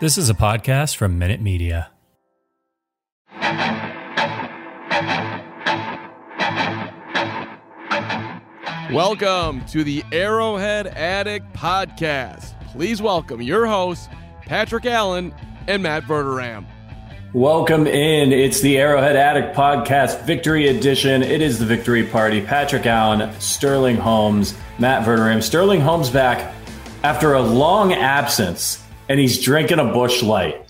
This is a podcast from Minute Media. Welcome to the Arrowhead Addict Podcast. Please welcome your hosts, Patrick Allen and Matt Verderam. Welcome in. It's the Arrowhead Addict Podcast Victory Edition. It is the victory party. Patrick Allen, Sterling Holmes, Matt Verderam. Sterling Holmes back after a long absence, and he's drinking a Busch Light.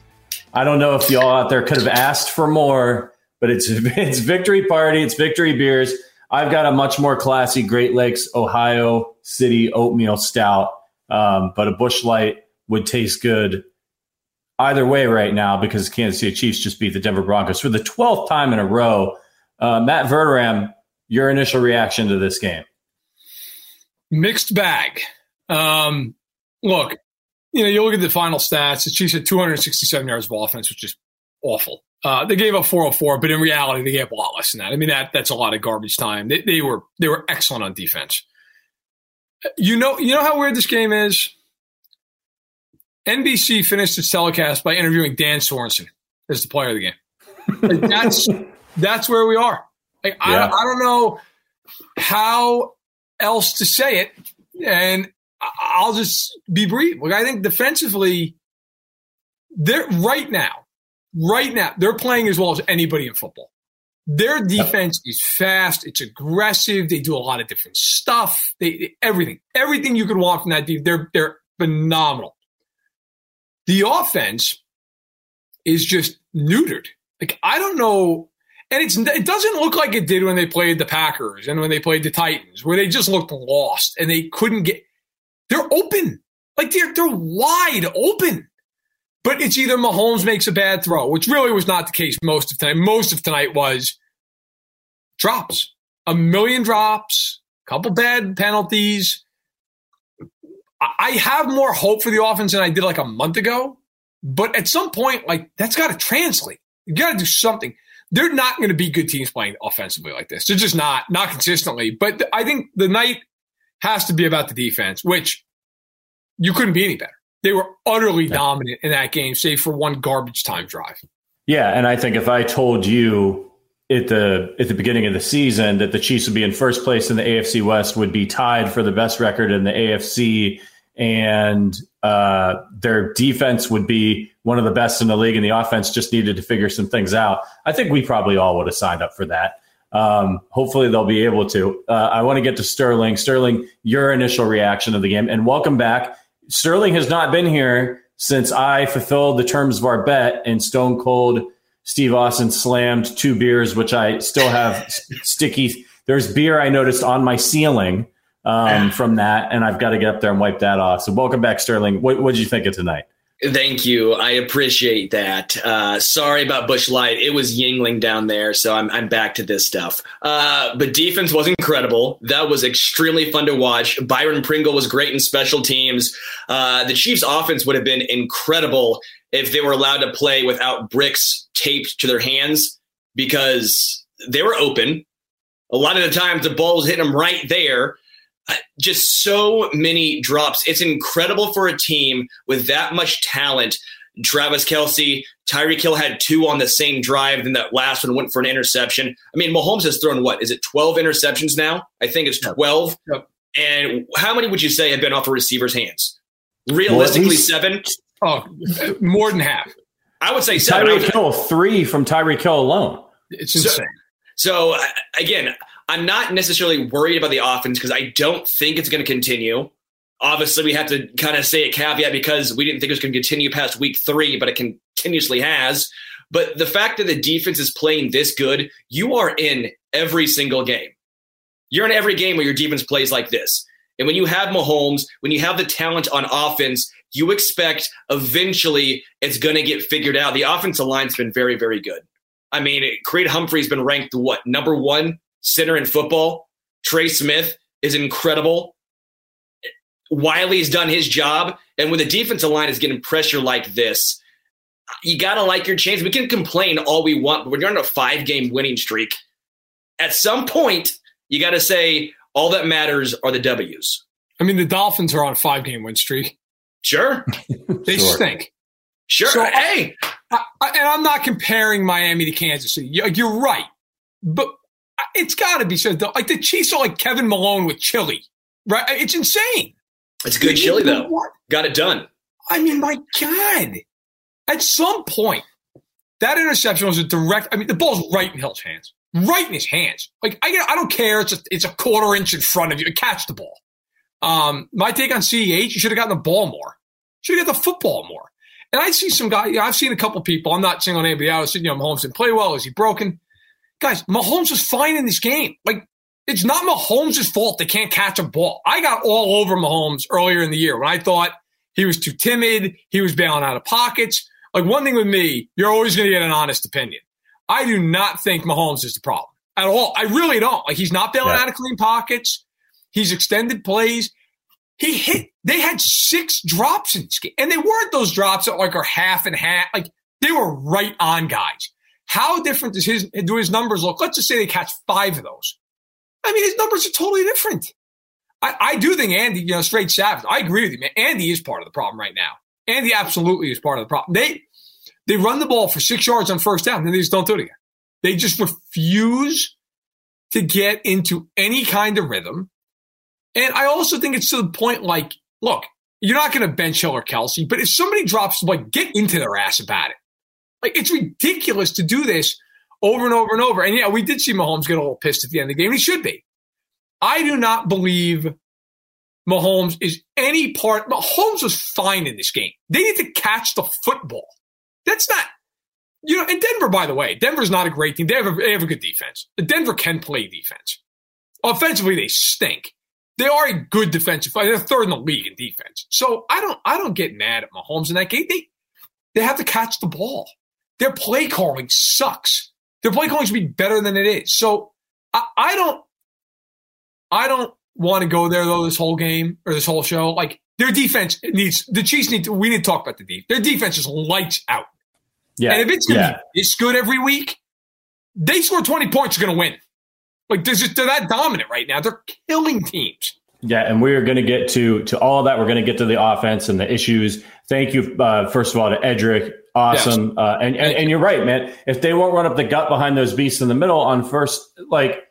I don't know if y'all out there could have asked for more, but it's it's victory party. It's victory beers. I've got a much more classy Great Lakes, Ohio City oatmeal stout, um, but a Busch Light would taste good either way right now because Kansas City Chiefs just beat the Denver Broncos for the 12th time in a row. Uh, Matt Verderam, your initial reaction to this game? Mixed bag. Um, look, you know, you look at the final stats. The Chiefs had 267 yards of offense, which is awful. Uh, they gave up 404, but in reality, they gave up a lot less than that. I mean, that that's a lot of garbage time. They, they were they were excellent on defense. You know, you know how weird this game is. NBC finished its telecast by interviewing Dan Sorensen as the player of the game. Like that's that's where we are. Like, yeah. I, I don't know how else to say it, and I'll just be brief. Like I think defensively, they're right now, right now, they're playing as well as anybody in football. Their defense is fast. It's aggressive. They do a lot of different stuff. They everything, everything you could want from that team. They're they're phenomenal. The offense is just neutered. Like I don't know, and it's it doesn't look like it did when they played the Packers and when they played the Titans, where they just looked lost and they couldn't get. They're open, like they're they're wide open. But it's either Mahomes makes a bad throw, which really was not the case most of tonight. Most of tonight was drops, a million drops, a couple bad penalties. I have more hope for the offense than I did like a month ago. But at some point, like that's got to translate. You got to do something. They're not going to be good teams playing offensively like this. They're just not, not consistently. But I think the night has to be about the defense, which you couldn't be any better. They were utterly yeah. dominant in that game, save for one garbage time drive. Yeah, and I think if I told you at the at the beginning of the season that the Chiefs would be in first place in the AFC West, would be tied for the best record in the AFC, and uh, their defense would be one of the best in the league, and the offense just needed to figure some things out. I think we probably all would have signed up for that. Um, hopefully, they'll be able to. Uh, I want to get to Sterling. Sterling, your initial reaction of the game, and welcome back. Sterling has not been here since I fulfilled the terms of our bet, and Stone Cold Steve Austin slammed two beers, which I still have sticky. There's beer I noticed on my ceiling um, from that, and I've got to get up there and wipe that off. So, welcome back, Sterling. What did you think of tonight? Thank you. I appreciate that. Uh, sorry about Busch Light. It was Yuengling down there, so I'm, I'm back to this stuff. Uh, but defense was incredible. That was extremely fun to watch. Byron Pringle was great in special teams. Uh, the Chiefs' offense would have been incredible if they were allowed to play without bricks taped to their hands because they were open. A lot of the times the ball was hitting them right there just so many drops. It's incredible for a team with that much talent. Travis Kelce, Tyreek Hill had two on the same drive, then that last one went for an interception. I mean, Mahomes has thrown what? Is it 12 interceptions now? I think it's 12. Yep. And how many would you say have been off a receiver's hands? Realistically, well, seven? Oh, more than half. I would say seven. Tyreek Hill, three from Tyreek Hill alone. It's insane. So, so uh, again, I'm not necessarily worried about the offense because I don't think it's going to continue. Obviously, we have to kind of say a caveat because we didn't think it was going to continue past week three, but it continuously has. But the fact that the defense is playing this good, you are in every single game. You're in every game where your defense plays like this. And when you have Mahomes, when you have the talent on offense, you expect eventually it's going to get figured out. The offensive line's been very, very good. I mean, Creed Humphrey's been ranked what number one center in football. Trey Smith is incredible. Wylie's done his job. And when the defensive line is getting pressure like this, you got to like your chances. We can complain all we want, but when you're on a five game winning streak, at some point, you got to say all that matters are the W's. I mean, the Dolphins are on a five game win streak. Sure. they sure. stink. Sure. So, hey. I, I, and I'm not comparing Miami to Kansas City. You're right. But it's got to be said though. Like the Chiefs are like Kevin Malone with chili, right? It's insane. It's good chili though. What? Got it done. I mean, my God. At some point, that interception was a direct. I mean, the ball's right in Hill's hands, right in his hands. Like I, I don't care. It's a, it's a quarter inch in front of you. Catch the ball. Um, my take on CEH, you should have gotten the ball more. Should have got the football more. And I see some guys. You know, I've seen a couple people. I'm not saying on anybody else. You know, Mahomes didn't play well. Is he broken? Guys, Mahomes was fine in this game. Like, it's not Mahomes' fault they can't catch a ball. I got all over Mahomes earlier in the year when I thought he was too timid, he was bailing out of pockets. Like, one thing with me, you're always going to get an honest opinion. I do not think Mahomes is the problem at all. I really don't. Like, he's not bailing yeah. out of clean pockets. He's extended plays. He hit, they had six drops in this game. And they weren't those drops that like are half and half. Like, they were right on guys. How different does his do his numbers look? Let's just say they catch five of those. I mean, his numbers are totally different. I, I do think Andy, you know, straight savage. I agree with you, man. Andy is part of the problem right now. Andy absolutely is part of the problem. They they run the ball for six yards on first down, and they just don't do it again. They just refuse to get into any kind of rhythm. And I also think it's to the point like, look, you're not going to bench Hill or Kelce, but if somebody drops, like, get into their ass about it. Like it's ridiculous to do this over and over and over. And yeah, we did see Mahomes get a little pissed at the end of the game. He should be. I do not believe Mahomes is any part. Mahomes was fine in this game. They need to catch the football. That's not, you know, and Denver, by the way, Denver's not a great team. They have a, they have a good defense. Denver can play defense. Offensively, they stink. They are a good defensive. They're third in the league in defense. So I don't, I don't get mad at Mahomes in that game. They, they have to catch the ball. Their play calling sucks. Their play calling should be better than it is. So I, I don't, I don't want to go there though. This whole game or this whole show, like their defense needs the Chiefs need to. We need to talk about the defense. Their defense is lights out. Yeah, and if it's gonna yeah. be this good every week, they score twenty points, you're gonna win. Like they're, just, they're that dominant right now. They're killing teams. Yeah, and we're going to get to to all that. We're going to get to the offense and the issues. Thank you, uh, first of all, to Edric awesome. Yes. Uh, and, and, and you're right, man. If they won't run up the gut behind those beasts in the middle on first, like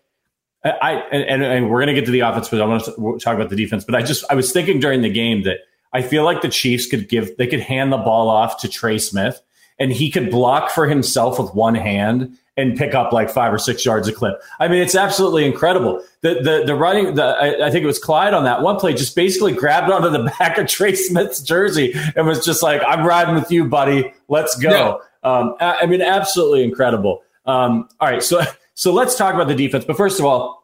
I and, and we're gonna get to the offense, but I want to talk about the defense. But I just I was thinking during the game that I feel like the Chiefs could give they could hand the ball off to Trey Smith and he could block for himself with one hand and pick up like five or six yards a clip. I mean, it's absolutely incredible. The the the running, the, I, I, think it was Clyde on that one play, just basically grabbed onto the back of Trey Smith's jersey and was just like, "I'm riding with you, buddy. Let's go." Yeah. Um, I, I, mean, absolutely incredible. Um, all right, so so let's talk about the defense. But first of all,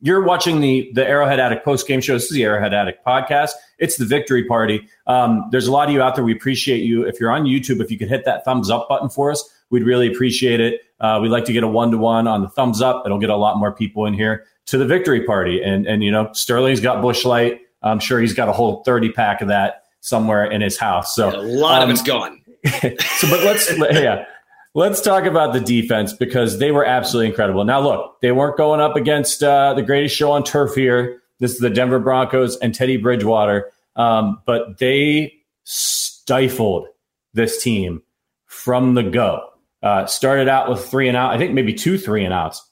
you're watching the the Arrowhead Addict post game show. This is the Arrowhead Addict podcast. It's the victory party. Um, there's a lot of you out there. We appreciate you. If you're on YouTube, if you could hit that thumbs up button for us, we'd really appreciate it. Uh, we'd like to get a one to one on the thumbs up. It'll get a lot more people in here to the victory party. And and you know, Sterling's got Busch Light. I'm sure he's got a whole 30 pack of that somewhere in his house. So yeah, a lot um, of it's gone. so, but let's yeah. Let's talk about the defense because they were absolutely incredible. Now, look, they weren't going up against uh, the greatest show on turf here. This is the Denver Broncos and Teddy Bridgewater, um, but they stifled this team from the go. Uh, started out with three and out, I think maybe two three and outs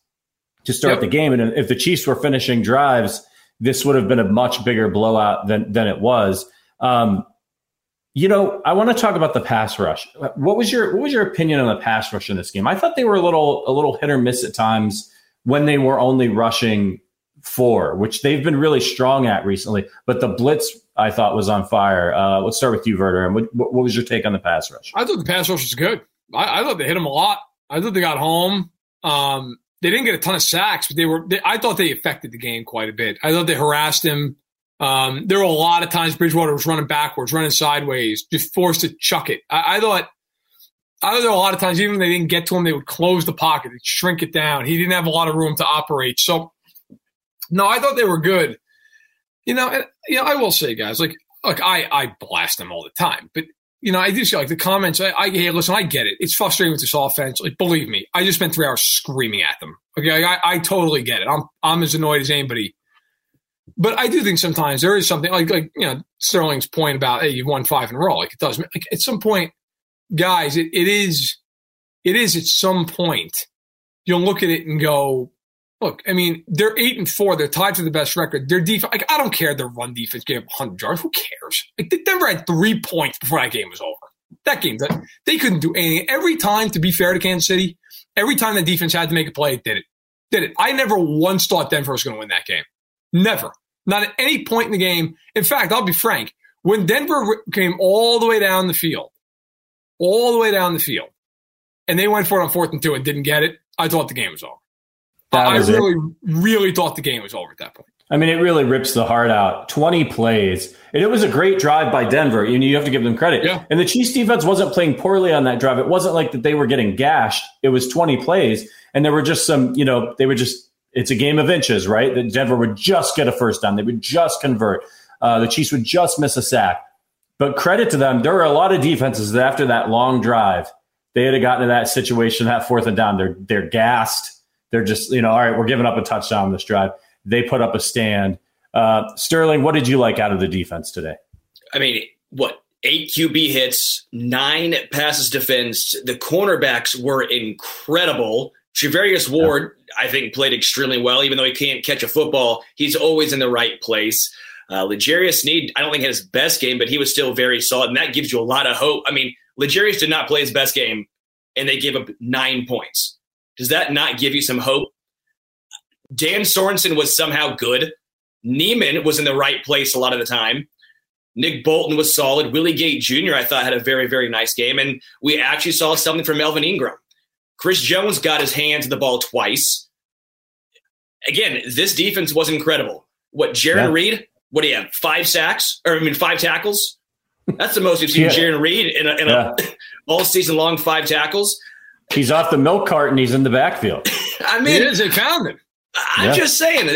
to start yep. the game. And if the Chiefs were finishing drives, this would have been a much bigger blowout than than it was. Um, you know, I want to talk about the pass rush. What was your what was your opinion on the pass rush in this game? I thought they were a little a little hit or miss at times when they were only rushing four, which they've been really strong at recently. But the blitz I thought was on fire. Uh, let's start with you, Verter. And what, what, was your take on the pass rush? I thought the pass rush was good. I, I thought they hit them a lot. I thought they got home. Um, they didn't get a ton of sacks, but they were. They, I thought they affected the game quite a bit. I thought they harassed him. Um, there were a lot of times Bridgewater was running backwards, running sideways, just forced to chuck it. I, I thought, I thought a lot of times, even when they didn't get to him, they would close the pocket, they'd shrink it down. He didn't have a lot of room to operate. So, no, I thought they were good. You know, and, you know, I will say, guys, like, look, I, I blast them all the time, but you know, I do see like the comments. I, I hey, listen, I get it. It's frustrating with this offense. Like, believe me, I just spent three hours screaming at them. Okay, I, I totally get it. I'm I'm as annoyed as anybody but I do think sometimes there is something like like you know Sterling's point about hey you've won five in a row. Like it does like at some point guys it, it is it is at some point you'll look at it and go look I mean they're eight and four they're tied for the best record. Their defense like I don't care their run defense gave up 100 yards. Who cares? Like Denver had three points before that game was over. That game that they couldn't do anything. Every time to be fair to Kansas City every time the defense had to make a play it did it. Did it. I never once thought Denver was going to win that game Never. Not at any point in the game. In fact, I'll be frank. When Denver came all the way down the field, all the way down the field, and they went for it on fourth and two and didn't get it, I thought the game was over. That I was really, it. really thought the game was over at that point. I mean, it really rips the heart out. 20 plays. And it was a great drive by Denver. You, know, you have to give them credit. Yeah. And the Chiefs defense wasn't playing poorly on that drive. It wasn't like that they were getting gashed. It was 20 plays. And there were just some, you know, they were just it's a game of inches, right? That Denver would just get a first down. They would just convert. Uh, the Chiefs would just miss a sack. But credit to them, there were a lot of defenses that after that long drive, they had gotten to that situation, that fourth and down. They're they're gassed. They're just, you know, all right, we're giving up a touchdown this drive. They put up a stand. Uh, Sterling, what did you like out of the defense today? I mean, what eight QB hits, nine passes defensed. The cornerbacks were incredible. Charvarius Ward. I think, played extremely well. Even though he can't catch a football, he's always in the right place. Uh, L'Jarius Sneed, I don't think had his best game, but he was still very solid, and that gives you a lot of hope. I mean, L'Jarius did not play his best game, and they gave up nine points. Does that not give you some hope? Dan Sorensen was somehow good. Niemann was in the right place a lot of the time. Nick Bolton was solid. Willie Gay Jr., I thought, had a very, very nice game. And we actually saw something from Melvin Ingram. Chris Jones got his hands on the ball twice. Again, this defense was incredible. What Jarran yeah. Reed? What do you have? Five sacks, or I mean, five tackles. That's the most we've seen yeah. Jarran Reed in a, in yeah. a all season long five tackles. He's off the milk carton. He's in the backfield. I mean, it is. They found him. I'm yeah. just saying,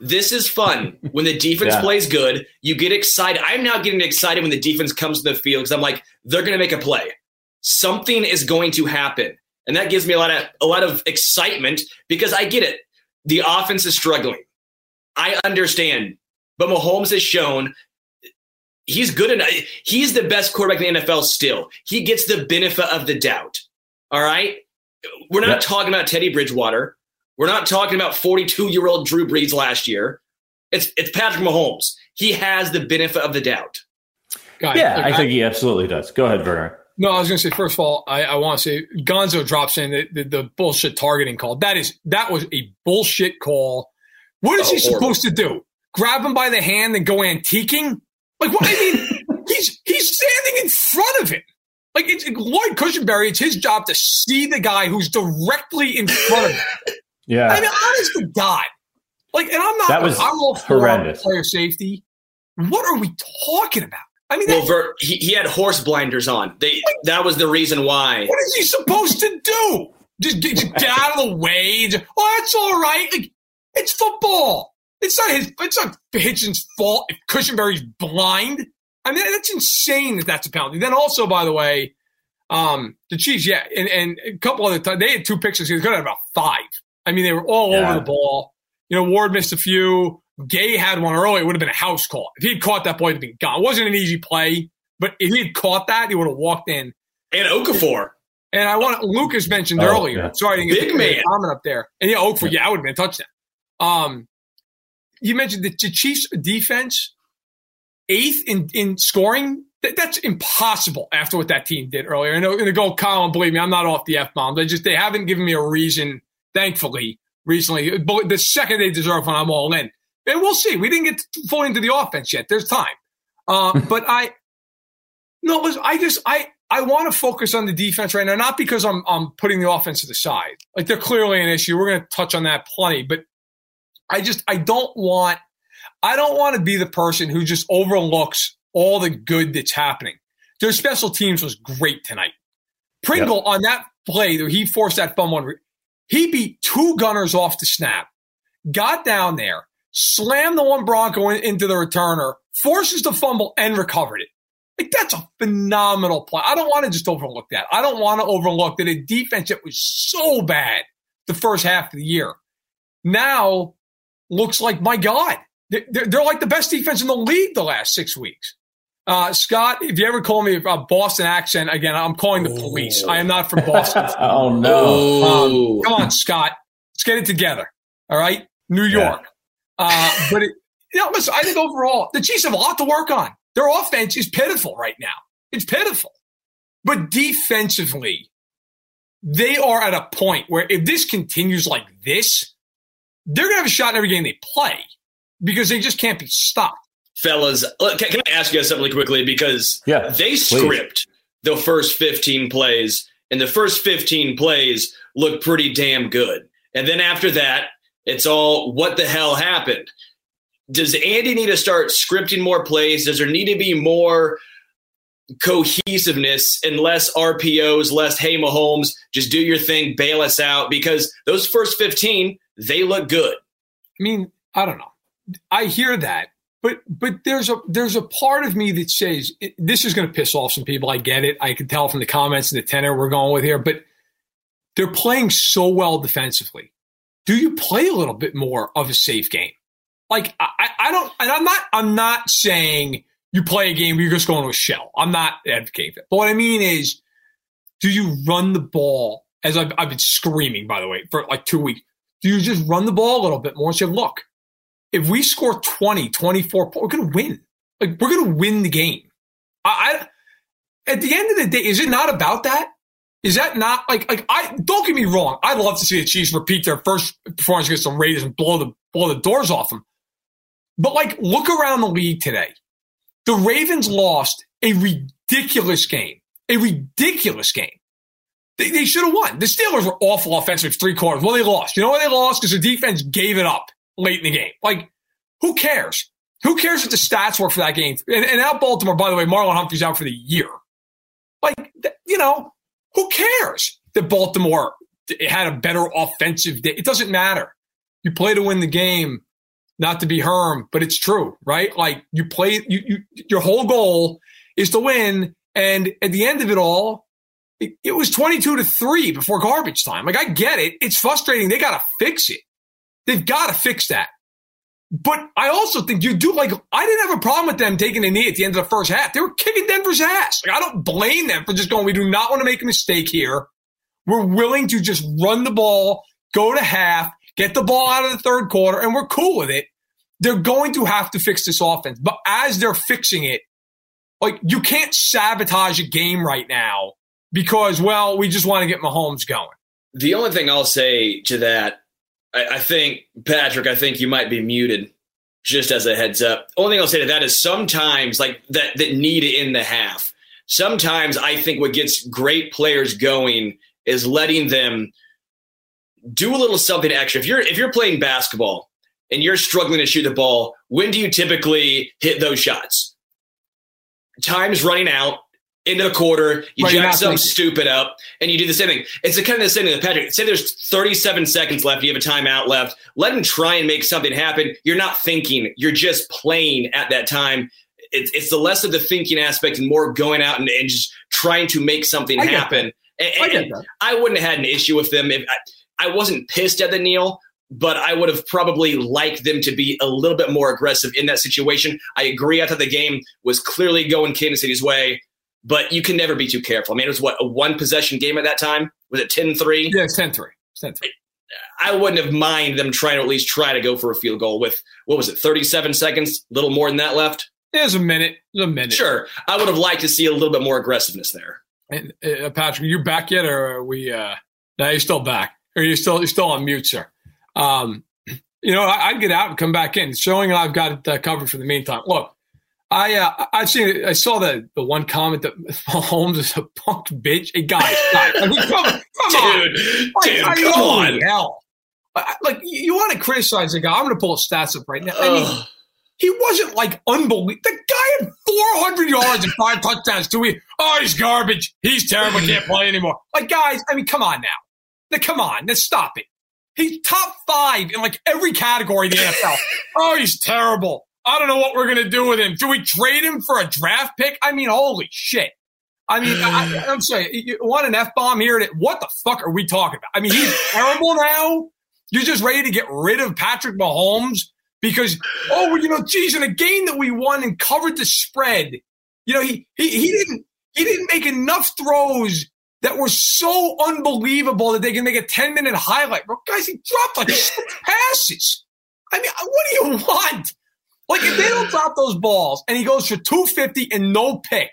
this is fun. When the defense yeah. plays good, you get excited. I'm now getting excited when the defense comes to the field because I'm like, they're going to make a play. Something is going to happen and that gives me a lot of a lot of excitement because I get it. The offense is struggling. I understand, but Mahomes has shown he's good enough. He's the best quarterback in the NFL still. He gets the benefit of the doubt. All right. We're not yep. talking about Teddy Bridgewater. We're not talking about 42 year old Drew Brees last year. It's it's Patrick Mahomes. He has the benefit of the doubt. yeah, I, I think he absolutely does. Go ahead, Werner. No, I was going to say first of all, I, I want to say Gonzo drops in that the, the, bullshit targeting call. That is that was a bullshit call. What is oh, he supposed to do? Grab him by the hand and go antiquing? Like what? I mean, he's he's standing in front of him. Like it's Lloyd Cushenberry. It's his job to see the guy who's directly in front of him. yeah. I mean, honest to God, Like, and I'm not. That was I'm all for horrendous. player safety. What are we talking about? I mean, Well, Ver, he, he had horse blinders on. They that was the reason why. what is he supposed to do? Just get, just get out of the way. Just, oh, that's all right. Like, it's football. It's not his. It's not Hitchens' fault if Cushenberry's blind. I mean, that's insane that that's a penalty. Then also, by the way, um, the Chiefs, yeah, and, and a couple other times they had two pictures. They could have about five. I mean, they were all Yeah. over the ball. You know, Ward missed a few. Gay had one earlier. It would have been a house call. If he'd caught that ball, it'd have been gone. It wasn't an easy play, but if he had caught that, he would have walked in. And Okafor. And I want Lucas mentioned Oh, earlier. yeah. Sorry, I didn't get Big the man. comment up there. And yeah, Oakford, yeah, I would have been a touchdown. Um, you mentioned the, the Chiefs defense, eighth in in scoring. That, that's impossible after what that team did earlier. And to go, Colin, believe me, I'm not off the f bomb. They just they haven't given me a reason. Thankfully, recently, but the second they deserve one, I'm all in. And we'll see. We didn't get fully into the offense yet. There's time. Uh, but I, no, listen, I just I I want to focus on the defense right now, not because I'm I'm putting the offense to the side. Like they're clearly an issue. We're going to touch on that plenty, but I just I don't want I don't want to be the person who just overlooks all the good that's happening. Their special teams was great tonight. Pringle on that play that he forced that fumble, he beat two gunners off the snap, got down there, slammed the one Bronco in- into the returner, forces the fumble, and recovered it. Like that's a phenomenal play. I don't want to just overlook that. I don't want to overlook that a defense that was so bad the first half of the year now looks like my God. They're, they're, they're like the best defense in the league the last six weeks. Uh, Scott, if you ever call me a Boston accent again, I'm calling the police. I am not from Boston. oh no! Um, come on, Scott. Let's get it together. All right. New York. Uh, but it, you know, listen, I think overall, the Chiefs have a lot to work on. Their offense is pitiful right now. It's pitiful. But defensively, they are at a point where if this continues like this, they're going to have a shot in every game they play because they just can't be stopped. fellas, look, can, can I ask you guys something quickly? Because Yeah, they please. script the first 15 plays, and the first 15 plays look pretty damn good. And then after that, it's all what the hell happened? Does Andy need to start scripting more plays? Does there need to be more cohesiveness and less RPOs, less hey Mahomes, just do your thing, bail us out? Because those first 15, they look good. I mean, I don't know. I hear that, but but there's a there's a part of me that says it, this is going to piss off some people. I get it. I can tell from the comments and the tenor we're going with here, but they're playing so well defensively. Do you play a little bit more of a safe game? Like I, I- don't, and I'm not I'm not saying you play a game where you're just going to a shell. I'm not advocating that. But what I mean is, do you run the ball? As I've, I've been screaming, by the way, for like two weeks. Do you just run the ball a little bit more and say, look, if we score 20, 24, we're going to win. Like, we're going to win the game. I, I, at the end of the day, is it not about that? Is that not like, like, I, don't get me wrong. I'd love to see the Chiefs repeat their first performance against the Raiders and blow the, blow the doors off them. But like, look around the league today. The Ravens lost a ridiculous game, a ridiculous game. They, they should have won. The Steelers were awful offensive three quarters. Well, they lost. You know why they lost? Because the defense gave it up late in the game. Like, who cares? Who cares what the stats were for that game? And, and out Baltimore, by the way, Marlon Humphrey's out for the year. Like, you know, who cares that Baltimore had a better offensive day? It doesn't matter. You play to win the game, not to be Herm, but it's true, right? Like, you play, you, you your whole goal is to win. And at the end of it all, it, it was 22 to 3 before garbage time. Like, I get it. It's frustrating. They got to fix it. They've got to fix that. But I also think you do like, I didn't have a problem with them taking a knee at the end of the first half. They were kicking Denver's ass. Like, I don't blame them for just going, we do not want to make a mistake here. We're willing to just run the ball, go to half, get the ball out of the third quarter, and we're cool with it. They're going to have to fix this offense. But as they're fixing it, like, you can't sabotage a game right now because, well, we just want to get Mahomes going. The only thing I'll say to that, I, I think, Patrick, I think you might be muted just as a heads up. Only thing I'll say to that is sometimes, like that, that need in the half. Sometimes I think what gets great players going is letting them do a little something extra. If you're if you're playing basketball and you're struggling to shoot the ball, when do you typically hit those shots? Time's running out into the quarter, you Right, jack something stupid up, and you do the same thing. It's the kind of the same thing with Patrick. Say there's 37 seconds left, you have a timeout left. Let him try and make something happen. You're not thinking, you're just playing at that time. It's, it's the less of the thinking aspect and more going out and, and just trying to make something I happen. And, I and that. I wouldn't have had an issue with them if I, I wasn't pissed at the kneel, but I would have probably liked them to be a little bit more aggressive in that situation. I agree. I thought the game was clearly going Kansas City's way, but you can never be too careful. I mean, it was what a one possession game at that time. Was it 10-3? Yeah, it's 10 3. It's 10 3. I wouldn't have mind them trying to at least try to go for a field goal with what was it, 37 seconds, a little more than that left. There's a minute. A minute. Sure, I would have liked to see a little bit more aggressiveness there. And, uh, Patrick, are you back yet, or are we? Uh, no, you're still back. Or you're still you're still on mute, sir. Um, you know, I, I'd get out and come back in, showing I've got it uh, covered for the meantime. Look, I uh, I've seen I saw the the one comment that Holmes is a punk bitch. Hey, guys, guys, I mean, come, come on, Dude, Like, dude, I come on. hell. Like you, you want to criticize the guy? I'm going to pull his stats up right now. I mean, he wasn't like unbelievable. The guy had 400 yards and five touchdowns. Do we? Oh, he's garbage. He's terrible. Can't play anymore. Like, guys, I mean, come on now. Now, come on. Let's stop it. He's top five in like every category in the NFL. oh, he's terrible. I don't know what we're going to do with him. Do we trade him for a draft pick? I mean, holy shit. I mean, I, I'm sorry. You want an F bomb here? What the fuck are we talking about? I mean, he's terrible now. You're just ready to get rid of Patrick Mahomes because, oh, you know, geez, in a game that we won and covered the spread, you know, he he, he didn't he didn't make enough throws that were so unbelievable that they can make a 10 minute highlight. Bro, guys, he dropped like six passes. I mean, what do you want? Like, if they don't drop those balls and he goes for 250 and no pick,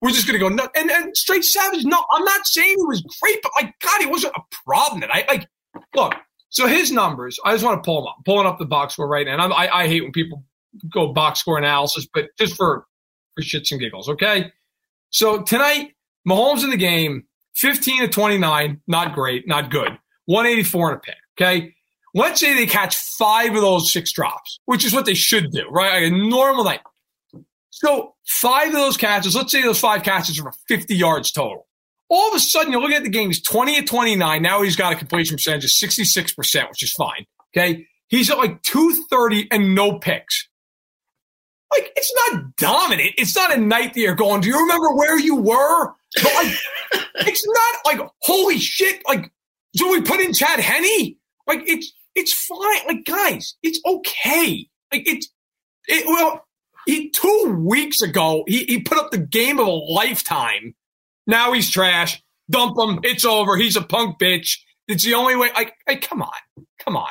we're just going to go nuts. And, and straight savage, no, I'm not saying he was great, but like, God, he wasn't a problem tonight. Like, look, so his numbers, I just want to pull them up. Pulling up the box score right now. And I'm, I, I hate when people go box score analysis, but just for, for shits and giggles, okay? So tonight, Mahomes in the game, 15 to 29, not great, not good. 184 and a pick, okay? Let's say they catch five of those six drops, which is what they should do, right? Like a normal night. So five of those catches, let's say those five catches are for 50 yards total. All of a sudden, you're looking at the game, he's 20 at 29. Now he's got a completion percentage of 66%, which is fine. Okay. He's at like 230 and no picks. Like, it's not dominant. It's not a night that you're going, do you remember where you were? But like, it's not like, holy shit. Like, do we put in Chad Henne? Like, it's, it's fine. Like, guys, it's okay. Like, it's, it, well, he, two weeks ago, he, he put up the game of a lifetime. Now he's trash. Dump him. It's over. He's a punk bitch. It's the only way. Like, like come on. Come on.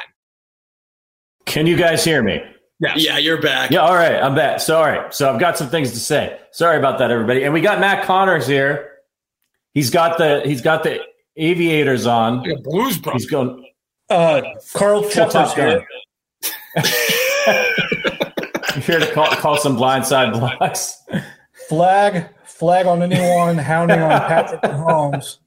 Can you guys hear me? Yes. Yeah, you're back. Yeah, all right, I'm back. Sorry. So I've got some things to say. Sorry about that, everybody. And we got Matt Connors here. He's got the he's got the aviators on. Like a blues brother. He's going Uh, Carl full Chipper's top gun. here. I'm here to call, call some blindside blocks. Flag, flag on anyone hounding on Patrick Mahomes.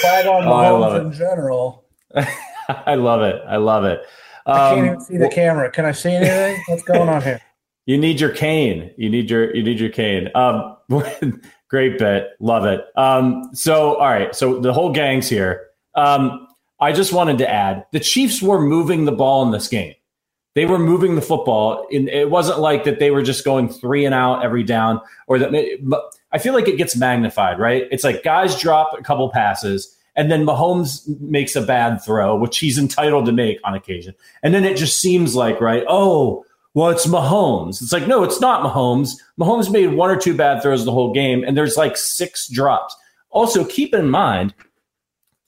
Flag on Oh, Mahomes it. in general. I love it. I love it. I can't Um, even see the camera. Can I see anything? What's going on here? You need your cane. You need your you need your cane. Um, great bit, love it. Um, so all right, so the whole gang's here. Um, I just wanted to add the Chiefs were moving the ball in this game. They were moving the football. It wasn't like that they were just going three and out every down, or that. But I feel like it gets magnified, right? It's like guys drop a couple passes, and then Mahomes makes a bad throw, which he's entitled to make on occasion, and then it just seems like, right? Oh, well, it's Mahomes. It's like, no, it's not Mahomes. Mahomes made one or two bad throws the whole game, and there's like six drops. Also, keep in mind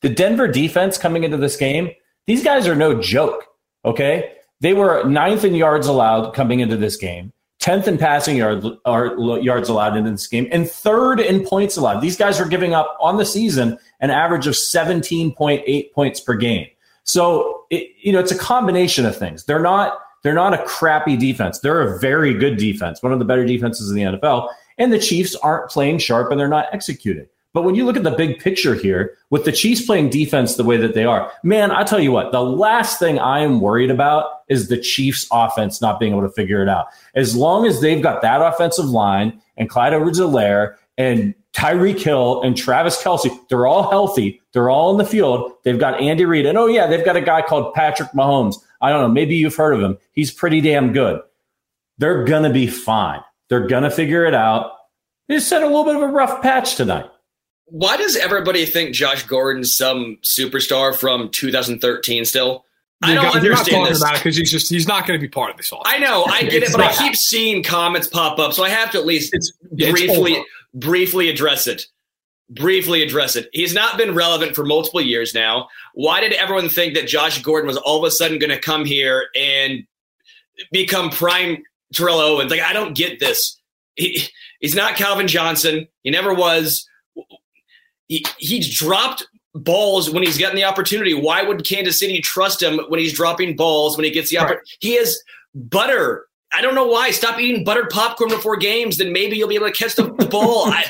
the Denver defense coming into this game, these guys are no joke. Okay. They were ninth in yards allowed coming into this game, 10th in passing yard, yards allowed into this game, and third in points allowed. These guys are giving up on the season an average of 17.8 points per game. So, it, you know, it's a combination of things. They're not they're not a crappy defense. They're a very good defense, one of the better defenses in the NFL. And the Chiefs aren't playing sharp and they're not executing. But when you look at the big picture here, with the Chiefs playing defense the way that they are, man, I tell you what, the last thing I am worried about is the Chiefs offense not being able to figure it out. As long as they've got that offensive line and Clyde Edwards-Helaire and Tyreek Hill and Travis Kelce, they're all healthy. They're all in the field. They've got Andy Reid. And oh, yeah, they've got a guy called Patrick Mahomes. I don't know. Maybe you've heard of him. He's pretty damn good. They're going to be fine. They're going to figure it out. They just had a little bit of a rough patch tonight. Why does everybody think Josh Gordon's some superstar from 2013 still? I don't understand this. because he's just he's not going to be part of this. Offense. I know, I get it, but I keep seeing comments pop up, so I have to at least yeah, briefly briefly address it. Briefly address it. He's not been relevant for multiple years now. Why did everyone think that Josh Gordon was all of a sudden going to come here and become prime Terrell Owens? Like, I don't get this. He, he's not Calvin Johnson. He never was. He, he's dropped balls when he's getting the opportunity. Why would Kansas City trust him when he's dropping balls when he gets the opportunity? Right. He has butter. I don't know why. Stop eating buttered popcorn before games, then maybe you'll be able to catch the, the ball. I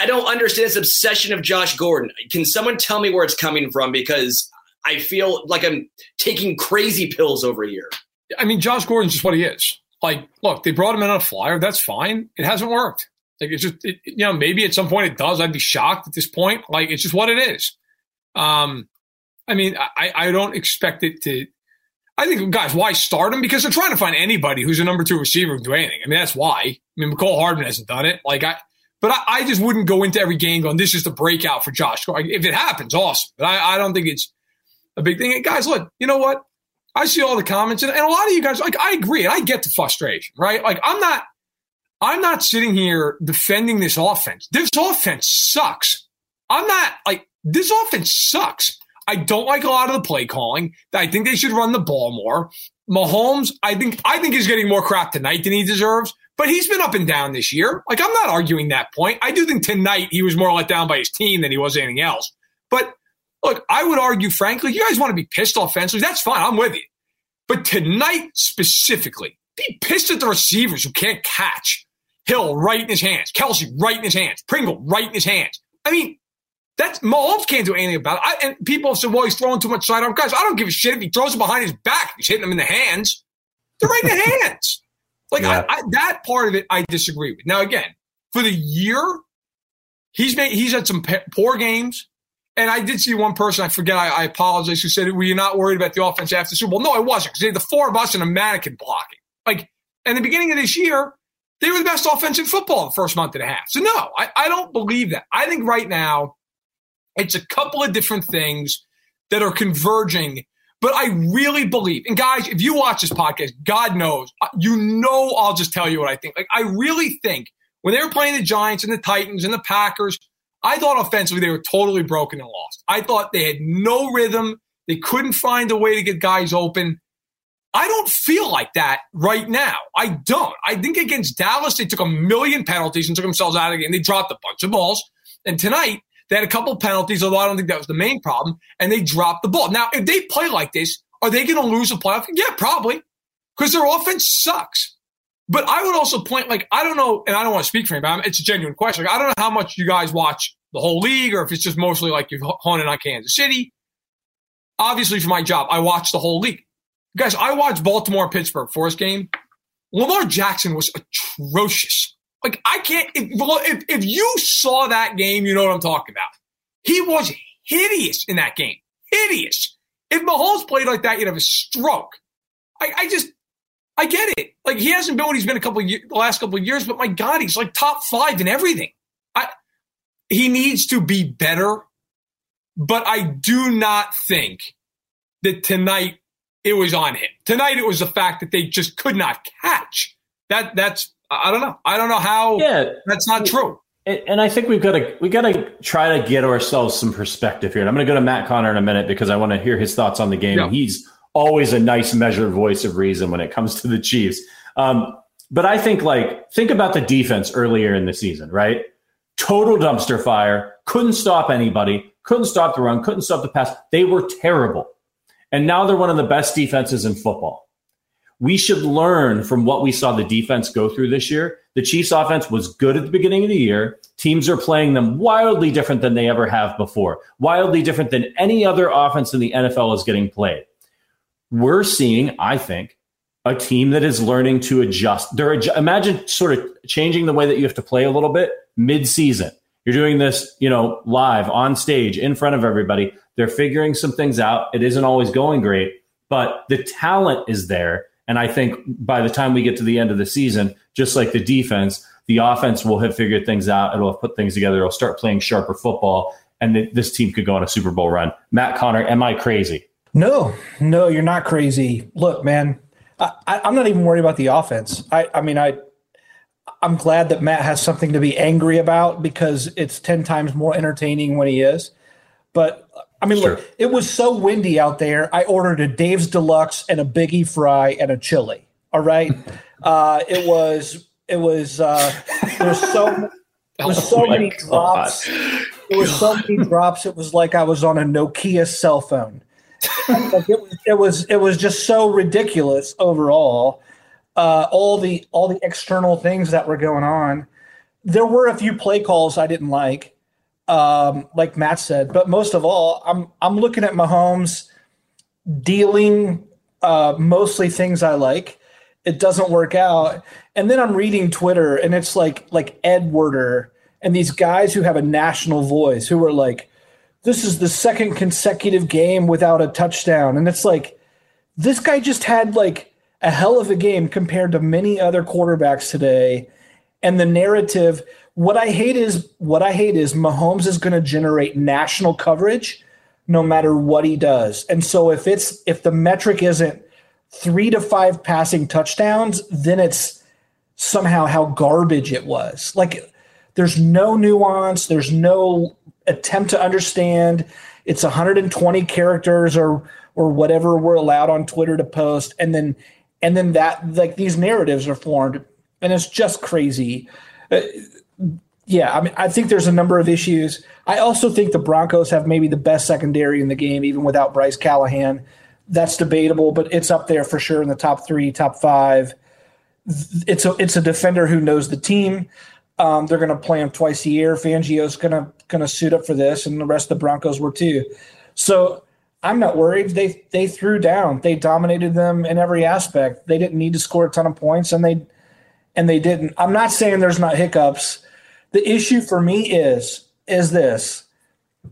I don't understand this obsession of Josh Gordon. Can someone tell me where it's coming from? Because I feel like I'm taking crazy pills over here. I mean, Josh Gordon's just what he is. Like, look, they brought him in on a flyer. That's fine. It hasn't worked. Like it's just, it, you know, maybe at some point it does. I'd be shocked at this point. Like it's just what it is. Um, I mean, I, I don't expect it to. I think, guys, why start him? Because they're trying to find anybody who's a number two receiver can do anything. I mean, that's why. I mean, Mecole Hardman hasn't done it. Like I, but I, I just wouldn't go into every game going, "This is the breakout for Josh." If it happens, awesome. But I, I don't think it's a big thing. And guys, look, you know what? I see all the comments, and, and a lot of you guys, like, I agree, and I get the frustration, right? Like, I'm not I'm not sitting here defending this offense. This offense sucks. I'm not like this offense sucks. I don't like a lot of the play calling. I think they should run the ball more. Mahomes, I think I think he's getting more crap tonight than he deserves, but he's been up and down this year. Like I'm not arguing that point. I do think tonight he was more let down by his team than he was anything else. But look, I would argue, frankly, you guys want to be pissed offensively. That's fine. I'm with you. But tonight specifically, be pissed at the receivers who can't catch. Hill right in his hands, Kelce right in his hands, Pringle right in his hands. I mean, that's Mahomes can't do anything about it. I, and people have said, well, he's throwing too much sidearm. Guys, I don't give a shit if he throws it behind his back. He's hitting them in the hands. They're right in the hands. Like yeah. I, I, that part of it, I disagree with. Now, again, for the year, he's made he's had some poor games. And I did see one person, I forget, I, I apologize, who said, Were you not worried about the offense after the Super Bowl? No, I wasn't, because they had the four of us and a mannequin blocking. Like, in the beginning of this year, they were the best offense in football the first month and a half. So no, I, I don't believe that. I think right now it's a couple of different things that are converging. But I really believe, and guys, if you watch this podcast, God knows, uh, you know, I'll just tell you what I think. Like, I really think when they were playing the Giants and the Titans and the Packers, I thought offensively they were totally broken and lost. I thought they had no rhythm. They couldn't find a way to get guys open. I don't feel like that right now. I don't. I think against Dallas, they took a million penalties and took themselves out of the game. They dropped a bunch of balls. And tonight, they had a couple penalties, although I don't think that was the main problem, and they dropped the ball. Now, if they play like this, are they going to lose a playoff? Yeah, probably, because their offense sucks. But I would also point, like, I don't know, and I don't want to speak for anybody. It's a genuine question. Like, I don't know how much you guys watch the whole league or if it's just mostly like you're honing on Kansas City. Obviously, for my job, I watch the whole league. Guys, I watched Baltimore Pittsburgh Forest game. Lamar Jackson was atrocious. Like I can't. If, if, if you saw that game, you know what I'm talking about. He was hideous in that game. Hideous. If Mahomes played like that, you'd have a stroke. I, I just, I get it. Like he hasn't been what he's been a couple of the last couple of years, but my God, he's like top five in everything. I, he needs to be better, but I do not think that tonight it was on him. Tonight it was the fact that they just could not catch. That that's I don't know. I don't know how yeah, that's not true. And I think we've got to we got to try to get ourselves some perspective here. And I'm going to go to Matt Connor in a minute because I want to hear his thoughts on the game. Yeah. He's always a nice measured voice of reason when it comes to the Chiefs. Um, but I think like think about the defense earlier in the season, right? Total dumpster fire. Couldn't stop anybody. Couldn't stop the run. Couldn't stop the pass. They were terrible. And now they're one of the best defenses in football. We should learn from what we saw the defense go through this year. The Chiefs offense was good at the beginning of the year. Teams are playing them wildly different than they ever have before, wildly different than any other offense in the NFL is getting played. we're seeing, I think, a team that is learning to adjust. They're imagine sort of changing the way that you have to play a little bit mid-season. You're doing this, you know, live on stage in front of everybody. They're figuring some things out. It isn't always going great, but the talent is there. And I think by the time we get to the end of the season, just like the defense, the offense will have figured things out. It'll have put things together. It'll start playing sharper football, and th- this team could go on a Super Bowl run. Matt Connor, am I crazy? No, no, you're not crazy. Look, man, I, am not even worried about the offense. I, I mean, I, I'm glad that Matt has something to be angry about because it's ten times more entertaining when he is. But I mean, sure. look, it was so windy out there. I ordered a Dave's Deluxe and a Biggie Fry and a chili. All right, uh, it was it was uh, there's so there's oh so many God. drops. There was so many drops. It was like I was on a Nokia cell phone. like it was it was it was just so ridiculous overall. Uh, all the all the external things that were going on. There were a few play calls I didn't like, um, like Matt said, but most of all, I'm I'm looking at Mahomes dealing uh, mostly things I like it doesn't work out. And then I'm reading Twitter and it's like like Ed Werder and these guys who have a national voice who are like, this is the second consecutive game without a touchdown. And it's like, this guy just had like a hell of a game compared to many other quarterbacks today. And the narrative, what I hate is what I hate is Mahomes is going to generate national coverage no matter what he does. And so if it's if the metric isn't three to five passing touchdowns, then it's somehow how garbage it was. Like there's no nuance, there's no attempt to understand. It's 120 characters or or whatever we're allowed on Twitter to post, and then and then that like these narratives are formed, and it's just crazy. Uh, Yeah, I mean, I think there's a number of issues. I also think the Broncos have maybe the best secondary in the game, even without Bryce Callahan that's debatable, but it's up there for sure in the top three, top five. It's a it's a defender who knows the team. Um, they're going to play him twice a year. Fangio's going to going to suit up for this, and the rest of the Broncos were too. So I'm not worried. They they threw down. They dominated them in every aspect. They didn't need to score a ton of points, and they and they didn't. I'm not saying there's not hiccups. The issue for me is is this.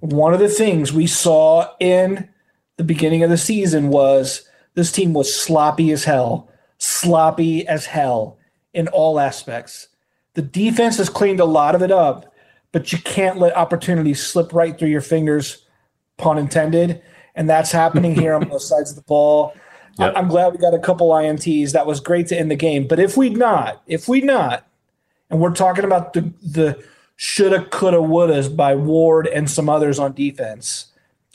One of the things we saw in the beginning of the season was this team was sloppy as hell, sloppy as hell in all aspects. The defense has cleaned a lot of it up, but you can't let opportunities slip right through your fingers, pun intended. And that's happening here on both sides of the ball. Yep. I'm glad we got a couple INTs. That was great to end the game. But if we'd not, if we not, and we're talking about the the shoulda, coulda, wouldas by Ward and some others on defense,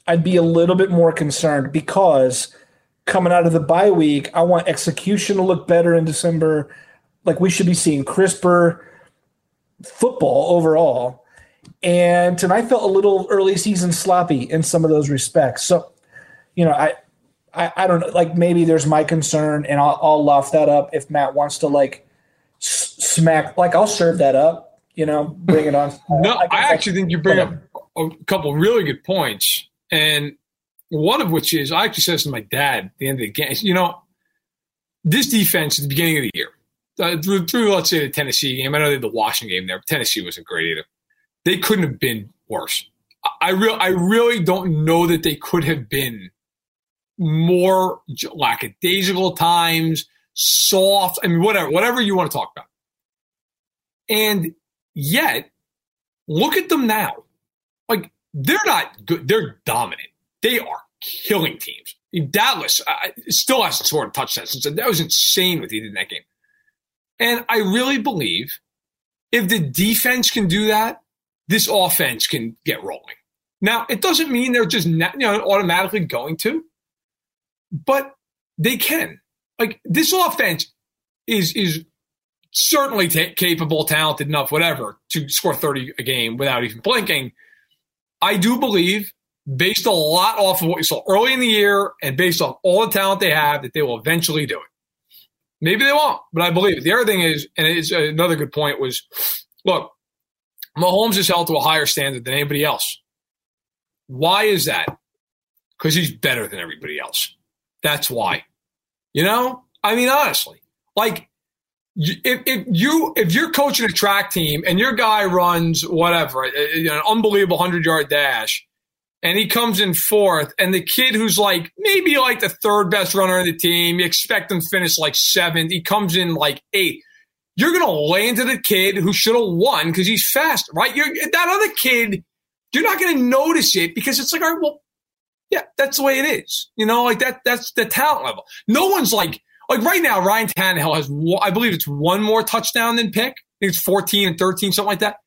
I'd be a little bit more concerned because coming out of the bye week, I want execution to look better in December. Like we should be seeing crisper football overall. And tonight felt a little early season sloppy in some of those respects. So, you know, I, I, I don't know. Like maybe there's my concern, and I'll, I'll loft that up if Matt wants to like s- smack. Like I'll serve that up. You know, bring it on. no, I, I actually think you bring up a couple really good points and one of which is, I actually said this to my dad at the end of the game. You know, this defense at the beginning of the year, uh, through, through, let's say the Tennessee game, I know they had the Washington game there, but Tennessee wasn't great either. They couldn't have been worse. I real I really don't know that they could have been more lackadaisical times, soft. I mean, whatever, whatever you want to talk about. And yet, look at them now. Like they're not good. They're dominant. They are killing teams. Dallas uh, still hasn't scored a touchdown since that was insane what he did in that game. And I really believe if the defense can do that, this offense can get rolling. Now, it doesn't mean they're just not, you know automatically going to, but they can. Like this offense is is certainly t- capable, talented enough, whatever, to score 30 a game without even blinking. I do believe, based a lot off of what we saw early in the year and based on all the talent they have, that they will eventually do it. Maybe they won't, but I believe it. The other thing is, and it's another good point was, look, Mahomes is held to a higher standard than anybody else. Why is that? Because he's better than everybody else. That's why. You know, I mean, honestly, like if, if you if you're coaching a track team and your guy runs whatever an unbelievable hundred yard dash, and he comes in fourth, and the kid who's like maybe like the third best runner in the team, you expect him to finish like seventh, he comes in like eighth. You're gonna lay into the kid who should have won because he's fast, right? You're that other kid. You're not gonna notice it because it's like, all right, well, yeah, that's the way it is. You know, like that. That's the talent level. No one's like like right now. Ryan Tannehill has, I believe, it's one more touchdown than pick. I think it's 14 and 13, something like that.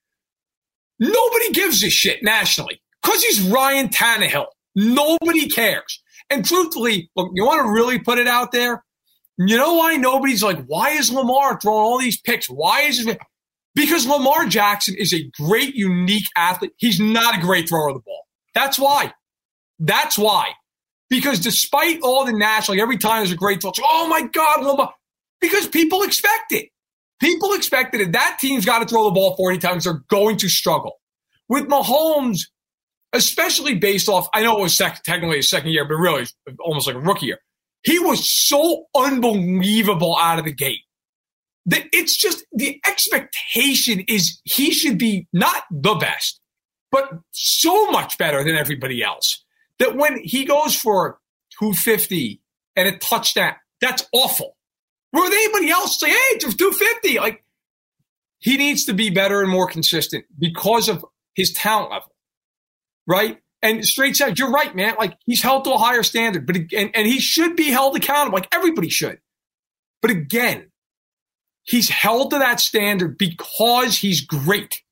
Nobody gives a shit nationally because he's Ryan Tannehill. Nobody cares. And truthfully, look, you want to really put it out there. You know why nobody's like, why is Lamar throwing all these picks? Why is it? Because Lamar Jackson is a great, unique athlete. He's not a great thrower of the ball. That's why. That's why. Because despite all the national, like every time there's a great touch, oh my God, because people expect it. People expected it. That team's got to throw the ball 40 times. They're going to struggle. With Mahomes, especially based off, I know it was second, technically his second year, but really almost like a rookie year. He was so unbelievable out of the gate that it's just the expectation is he should be not the best, but so much better than everybody else that when he goes for 250 and a touchdown, that's awful. Would anybody else say, hey, it's 250, like he needs to be better and more consistent because of his talent level, right? And straight said, you're right, man. Like he's held to a higher standard, but and, and he should be held accountable, like everybody should. But again, he's held to that standard because he's great.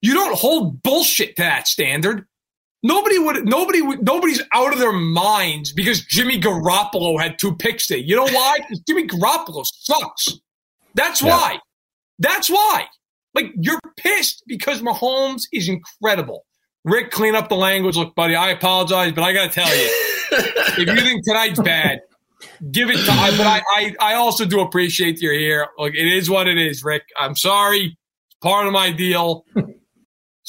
You don't hold bullshit to that standard. Nobody would, nobody would, nobody's out of their minds because Jimmy Garoppolo had two picks there. You know why? Jimmy Garoppolo sucks. That's yeah. why. That's why. Like you're pissed because Mahomes is incredible. Rick, clean up the language. Look, buddy, I apologize, but I got to tell you, if you think tonight's bad, give it time. But I, I, I also do appreciate you're here. Look, it is what it is, Rick. I'm sorry. It's part of my deal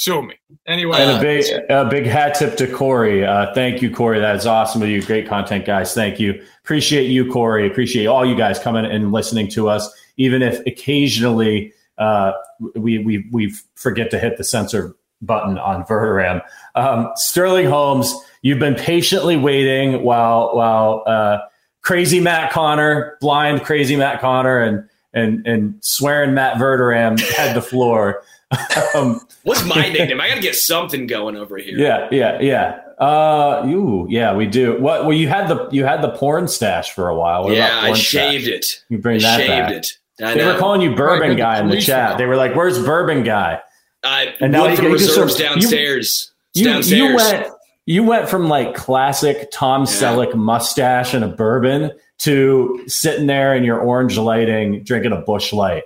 sue me. Anyway, and a big, a big hat tip to Corey. Uh, thank you, Corey. That's awesome of you. Great content, guys. Thank you. Appreciate you, Corey. Appreciate all you guys coming and listening to us, even if occasionally uh, we we we forget to hit the censor button on Verderame. Um, Sterling Holmes, you've been patiently waiting while while uh, crazy Matt Connor, blind crazy Matt Connor, and and and swearing Matt Verderame had the floor. um, What's my nickname? I got to get something going over here. Yeah, yeah, yeah. Uh, you, yeah, we do. What? Well, you had the you had the porn stash for a while. What yeah, I shaved stash? it. You bring I that shaved back. it. I they know. were calling you Bourbon right, Guy in the chat. They were like, "Where's Bourbon Guy?" I and now you, reserves you, downstairs. You, downstairs. you went you went from like classic Tom yeah. Selleck mustache and a bourbon to sitting there in your orange lighting, drinking a Busch Light.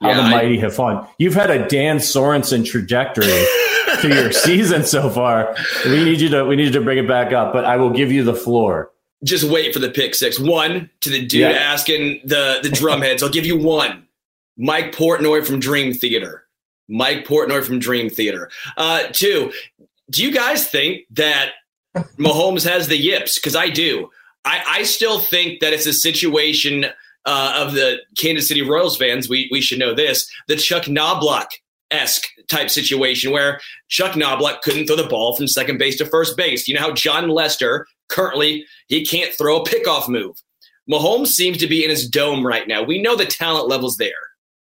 How yeah, the mighty I, have fun. You've had a Dan Sorensen trajectory to your season so far. We need you to we need you to bring it back up, but I will give you the floor. Just wait for the pick six. One to the dude yeah. asking the the drumheads. I'll give you one. Mike Portnoy from Dream Theater. Mike Portnoy from Dream Theater. Uh, two, do you guys think that Mahomes has the yips? Because I do. I, I still think that it's a situation uh, of the Kansas City Royals fans, we, we should know this the Chuck Knoblauch esque type situation where Chuck Knoblauch couldn't throw the ball from second base to first base. You know how Jon Lester currently he can't throw a pickoff move. Mahomes seems to be in his dome right now. We know the talent level's there.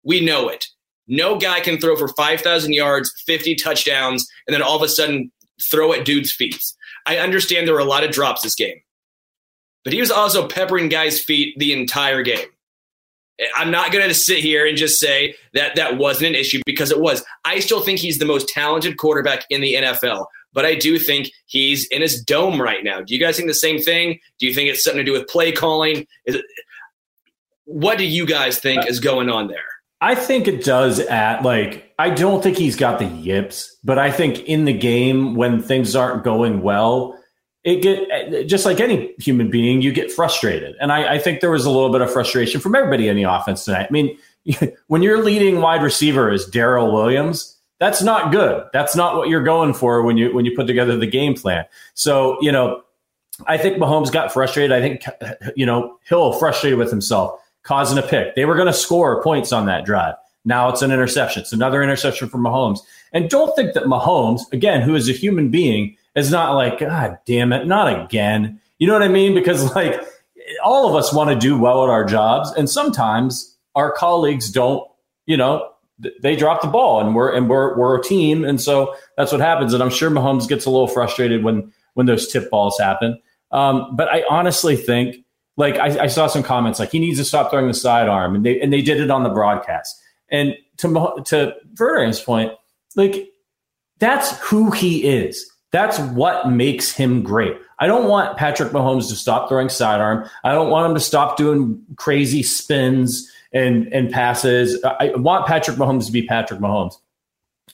We know it. No guy can throw for 5,000 yards, 50 touchdowns, and then all of a sudden throw at dude's feet. I understand there were a lot of drops this game but he was also peppering guys' feet the entire game. I'm not going to sit here and just say that that wasn't an issue because it was. I still think he's the most talented quarterback in the NFL, but I do think he's in his dome right now. Do you guys think the same thing? Do you think it's something to do with play calling? It, what do you guys think is going on there? I think it does at like I don't think he's got the yips, but I think in the game when things aren't going well, it get just like any human being, you get frustrated. And I, I, think there was a little bit of frustration from everybody in the offense tonight. I mean, when your leading wide receiver is Darrel Williams, that's not good. That's not what you're going for when you when you put together the game plan. So, you know, I think Mahomes got frustrated. I think, you know, Hill frustrated with himself, causing a pick. They were going to score points on that drive. Now it's an interception. It's another interception for Mahomes. And don't think that Mahomes, again, who is a human being, is not like, God damn it, not again. You know what I mean? Because, like, all of us want to do well at our jobs. And sometimes our colleagues don't, you know, they drop the ball and we're and we're we're a team and so that's what happens and I'm sure Mahomes gets a little frustrated when when those tip balls happen. Um, but I honestly think like I, I, saw some comments like he needs to stop throwing the sidearm and they and they did it on the broadcast. And to to Verderame's point, like that's who he is. That's what makes him great. I don't want Patrick Mahomes to stop throwing sidearm. I don't want him to stop doing crazy spins and and passes. I want Patrick Mahomes to be Patrick Mahomes.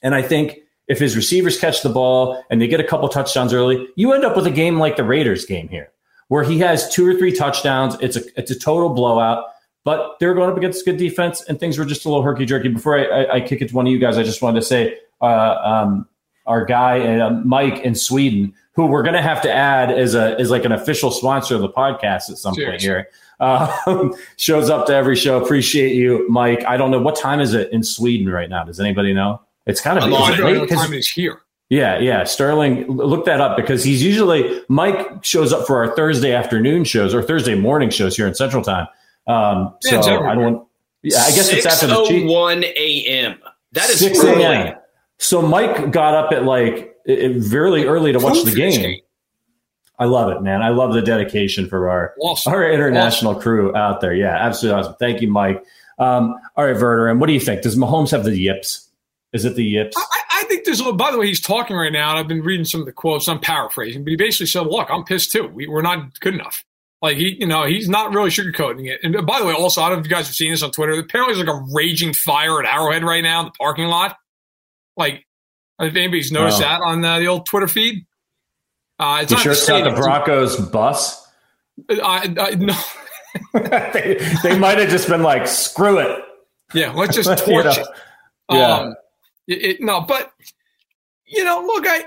And I think if his receivers catch the ball and they get a couple touchdowns early, you end up with a game like the Raiders game here, where he has two or three touchdowns. It's a it's a total blowout. But they're going up against good defense, and things were just a little herky jerky. Before I, I, I, kick it to one of you guys, I just wanted to say uh, um, our guy uh, Mike in Sweden, who we're going to have to add as a as like an official sponsor of the podcast at some Seriously. point here. Uh, shows up to every show. Appreciate you, Mike. I don't know what time is it in Sweden right now. Does anybody know? It's kind of late. What time is here? Yeah, yeah. Sterling, look that up because he's usually Mike shows up for our Thursday afternoon shows or Thursday morning shows here in Central Time. Um, so I don't. Yeah, I guess it's after the 1 a.m. That is 6 a.m. So Mike got up at like really early to watch the game. I love it, man. I love the dedication for our awesome. our international awesome. crew out there. Yeah, absolutely awesome. Thank you, Mike. Um, all right, Verder, and what do you think? Does Mahomes have the yips? Is it the yips? I, I think there's a little, by the way, he's talking right now, and I've been reading some of the quotes. I'm paraphrasing, but he basically said, Look, I'm pissed too. We, we're not good enough. Like he, you know, he's not really sugarcoating it. And by the way, also, I don't know if you guys have seen this on Twitter. Apparently, there's like a raging fire at Arrowhead right now in the parking lot. Like, if anybody's noticed that on uh, the old Twitter feed. Uh, it's you sure it's not the Broncos bus? I, I, no. they, they might have just been like, screw it. Yeah, let's just torch you know, it. Yeah. Um, it, it. No, but, you know, look, I,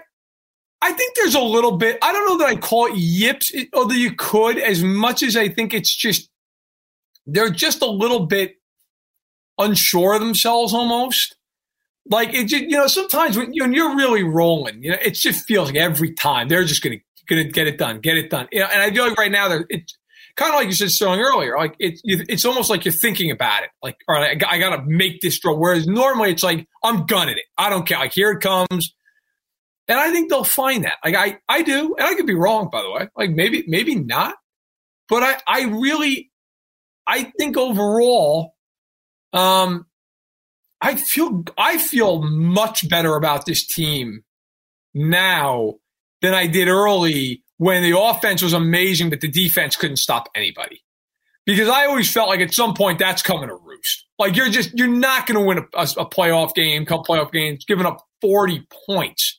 I think there's a little bit. I don't know that I call it yips, although you could, as much as I think it's just they're just a little bit unsure of themselves almost. Like it, just, you know, sometimes when, when you're really rolling, you know, it just feels like every time they're just gonna gonna get it done, get it done. You know, and I feel like right now they're it's kind of like you said showing earlier, like it's it's almost like you're thinking about it. Like, all right, I, I got to make this throw. Whereas normally it's like I'm gunning it. I don't care. Like here it comes. And I think they'll find that. Like I, I do, and I could be wrong, by the way. Like maybe, maybe not. But I, I really, I think overall, um, I feel, I feel much better about this team now than I did early when the offense was amazing, but the defense couldn't stop anybody. Because I always felt like at some point that's coming to roost. Like you're just, you're not going to win a, a, playoff game, couple playoff games, giving up 40 points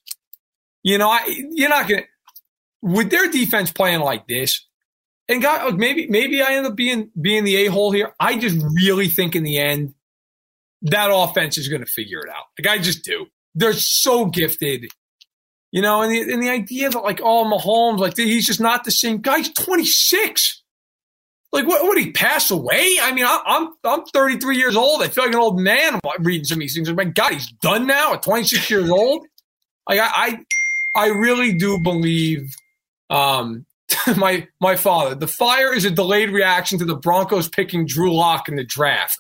you know, I, you're not going to, with their defense playing like this, and God, maybe maybe I end up being being the a hole here. I just really think in the end that offense is going to figure it out. Like I just do. They're so gifted, you know. And the and the idea that like oh Mahomes, like he's just not the same guy. He's 26. Like what? Would he pass away? I mean, I, am I'm 33 years old. I feel like an old man I'm reading some of these things. my God, he's done now at 26 years old. Like I, I I really do believe um, my my father. The fire is a delayed reaction to the Broncos picking Drew Lock in the draft.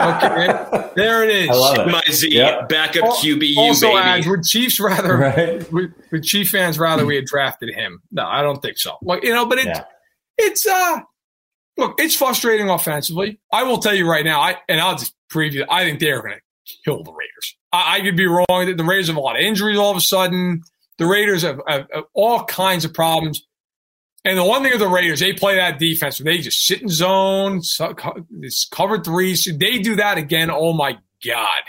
Okay, there it is. I love it. My Z yep. backup QBU also baby. Adds, would Chiefs rather? Right. Would, would Chief fans rather we had drafted him? No, I don't think so. Like you know, but it's yeah. it's uh look, it's frustrating offensively. I will tell you right now. I and I'll just preview. I think they're going to kill the Raiders. I, I could be wrong. The Raiders have a lot of injuries all of a sudden. The Raiders have, have, have all kinds of problems. And the one thing of the Raiders, they play that defense where they just sit in zone, this cover three. So they do that again. Oh my God.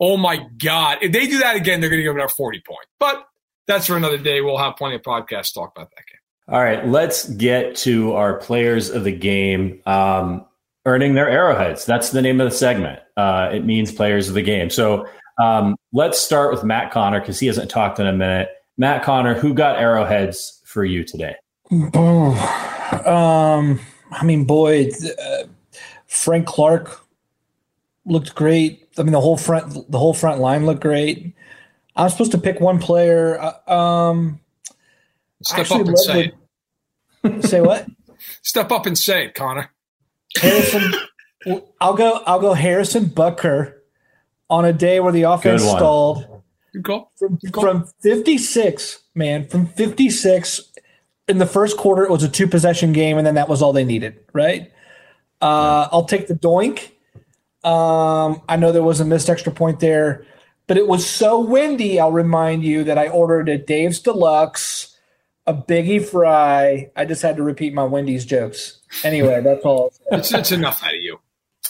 Oh my God. If they do that again, they're going to give our 40 points. But that's for another day. We'll have plenty of podcasts talk about that game. All right. Let's get to our players of the game um, earning their arrowheads. That's the name of the segment. Uh, it means players of the game. So um, let's start with Matt Connor because he hasn't talked in a minute. Matt Connor, who got arrowheads for you today? Um, I mean, boy, uh, Frank Clark looked great. I mean, the whole front, the whole front line looked great. I'm supposed to pick one player. Uh, um, Step up and say it. Say what? Step up and say it, Connor. Harrison. I'll go. I'll go. Harrison Butker on a day where the offense stalled. Good call. From, from 56, man, from 56 in the first quarter, it was a two possession game, and then that was all they needed, right? Uh, I'll take the doink. Um, I know there was a missed extra point there, but it was so windy. I'll remind you that I ordered a Dave's Deluxe, a Biggie Fry. I just had to repeat my Wendy's jokes. Anyway, that's all. it's, it's enough out of you.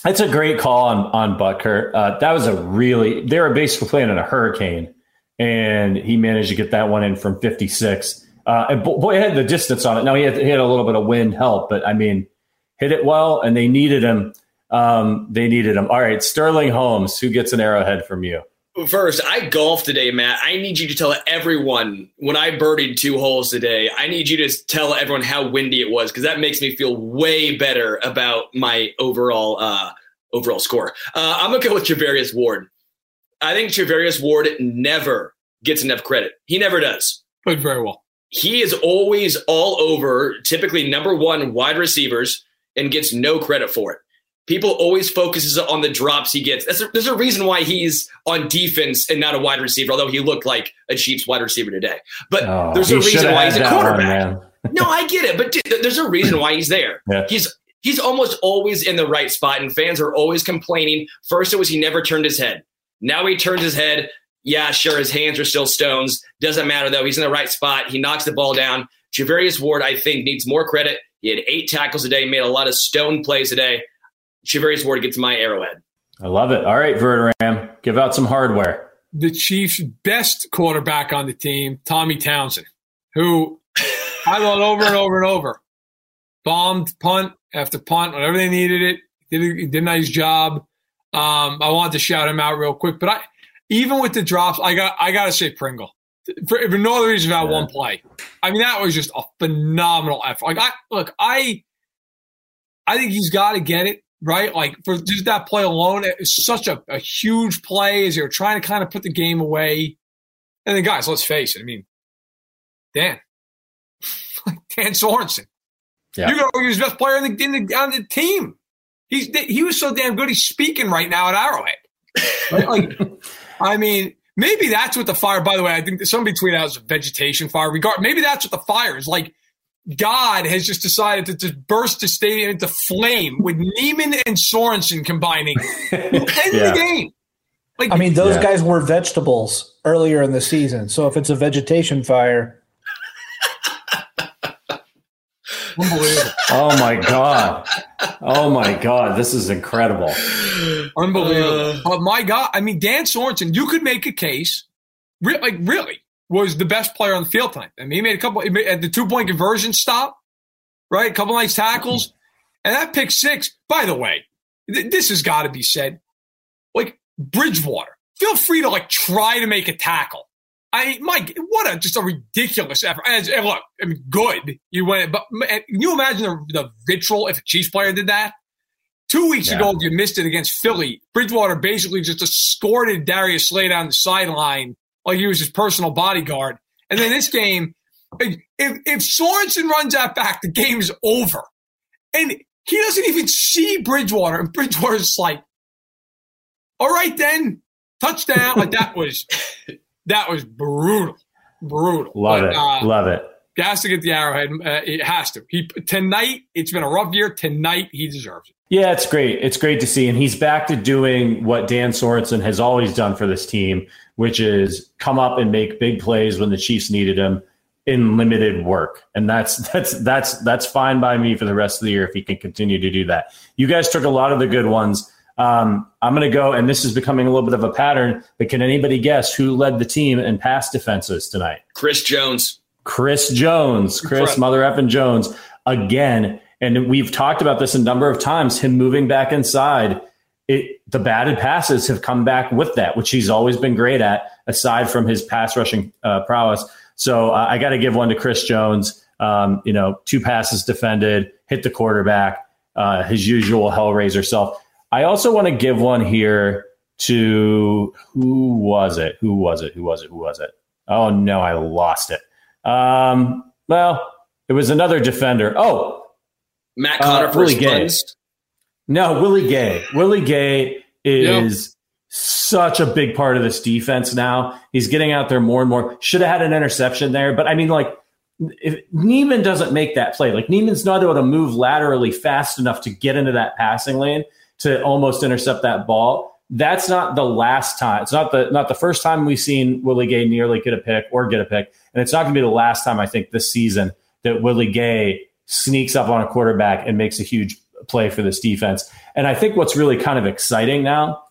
That's a great call on on Butker. Uh, that was a really they were basically playing in a hurricane, and he managed to get that one in from 56. Uh, and boy, it had the distance on it. Now he had, he had a little bit of wind help, but I mean, hit it well, and they needed him. Um, they needed him. All right, Sterling Holmes, who gets an arrowhead from you? First, I golfed today, Matt. I need you to tell everyone when I birdied two holes today. I need you to tell everyone how windy it was because that makes me feel way better about my overall uh, overall score. Uh, I'm gonna go with Charvarius Ward. I think Charvarius Ward never gets enough credit. He never does. Played very well. He is always all over, typically number one wide receivers, and gets no credit for it people always focuses on the drops he gets. A, there's a reason why he's on defense and not a wide receiver, although he looked like a Chiefs wide receiver today. But oh, there's a reason why he's a quarterback. One, no, I get it, but dude, there's a reason why he's there. Yeah. He's he's almost always in the right spot, and fans are always complaining. First, it was he never turned his head. Now he turns his head. Yeah, sure, his hands are still stones. Doesn't matter though. He's in the right spot. He knocks the ball down. Charvarius Ward, I think, needs more credit. He had eight tackles a day, made a lot of stone plays a day. Charvarius Ward gets my arrowhead. I love it. All right, Verderame, give out some hardware. The Chiefs' best quarterback on the team, Tommy Townsend, who I thought over and over and over bombed punt after punt whenever they needed it. Did a, did a nice job. Um, I wanted to shout him out real quick, but I even with the drops, I got I got to say Pringle for, for no other reason than yeah. one play. I mean, that was just a phenomenal effort. Like I look, I I think he's got to get it right? Like for just that play alone, it's such a, a huge play as you're trying to kind of put the game away. And then, guys, let's face it. I mean, Dan, Dan Sorensen, yeah. you're going to be the best player in the, in the, on the team. He's he was so damn good. He's speaking right now at Arrowhead. Right? like, I mean, maybe that's what the fire. By the way, I think somebody tweeted out as a vegetation fire. Regard, maybe that's what the fire is like God has just decided to just burst the stadium into flame with Niemann and Sorensen combining. end yeah. the game. Like, I mean, those yeah. guys were vegetables earlier in the season. So if it's a vegetation fire. Unbelievable. Oh my God. Oh my God. This is incredible. Unbelievable. Uh, but my God, I mean, Dan Sorensen, you could make a case, like, really, was the best player on the field tonight. I mean, he made a couple at the two point conversion stop, right? A couple nice tackles, and that pick six. By the way, th- this has got to be said. Like Bridgewater, feel free to like try to make a tackle. I Mike, what a just a ridiculous effort. And, and look, I mean, good you went, but can you imagine the, the vitriol if a Chiefs player did that? Two weeks yeah. ago, you missed it against Philly. Bridgewater basically just escorted Darius Slay down the sideline like he was his personal bodyguard. And then this game, if if Sorensen runs that back, the game's over. And he doesn't even see Bridgewater, and Bridgewater's like, "All right, then, touchdown!" Like that was that was brutal, brutal. Love but, it, uh, love it. Has to get the arrowhead. Uh, it has to. He tonight. It's been a rough year. Tonight, he deserves it. Yeah, it's great. It's great to see, and he's back to doing what Dan Sorensen has always done for this team, which is come up and make big plays when the Chiefs needed him in limited work. And that's that's that's that's fine by me for the rest of the year if he can continue to do that. You guys took a lot of the good ones. Um, I'm going to go, and this is becoming a little bit of a pattern. But can anybody guess who led the team in pass defenses tonight? Chris Jones. Chris Jones. Chris Mother effing Jones again. And we've talked about this a number of times. Him moving back inside it, the batted passes have come back with that, which he's always been great at, aside from his pass rushing uh, prowess. So uh, I got to give one to Chris Jones. Um, you know, two passes defended, hit the quarterback, uh, his usual Hellraiser self. I also want to give one here to who was it? Who was it? Who was it? Who was it? Oh no, I lost it. Um, well, it was another defender. Oh, Matt Connor uh, for Willie Gay. No, Willie Gay. Willie Gay is such a big part of this defense now. He's getting out there more and more. Should have had an interception there, but I mean, like, if Niemann doesn't make that play, like Niemann's not able to move laterally fast enough to get into that passing lane to almost intercept that ball. That's not the last time. It's not the not the first time we've seen Willie Gay nearly get a pick or get a pick, and it's not going to be the last time I think this season that Willie Gay sneaks up on a quarterback and makes a huge play for this defense. And I think what's really kind of exciting now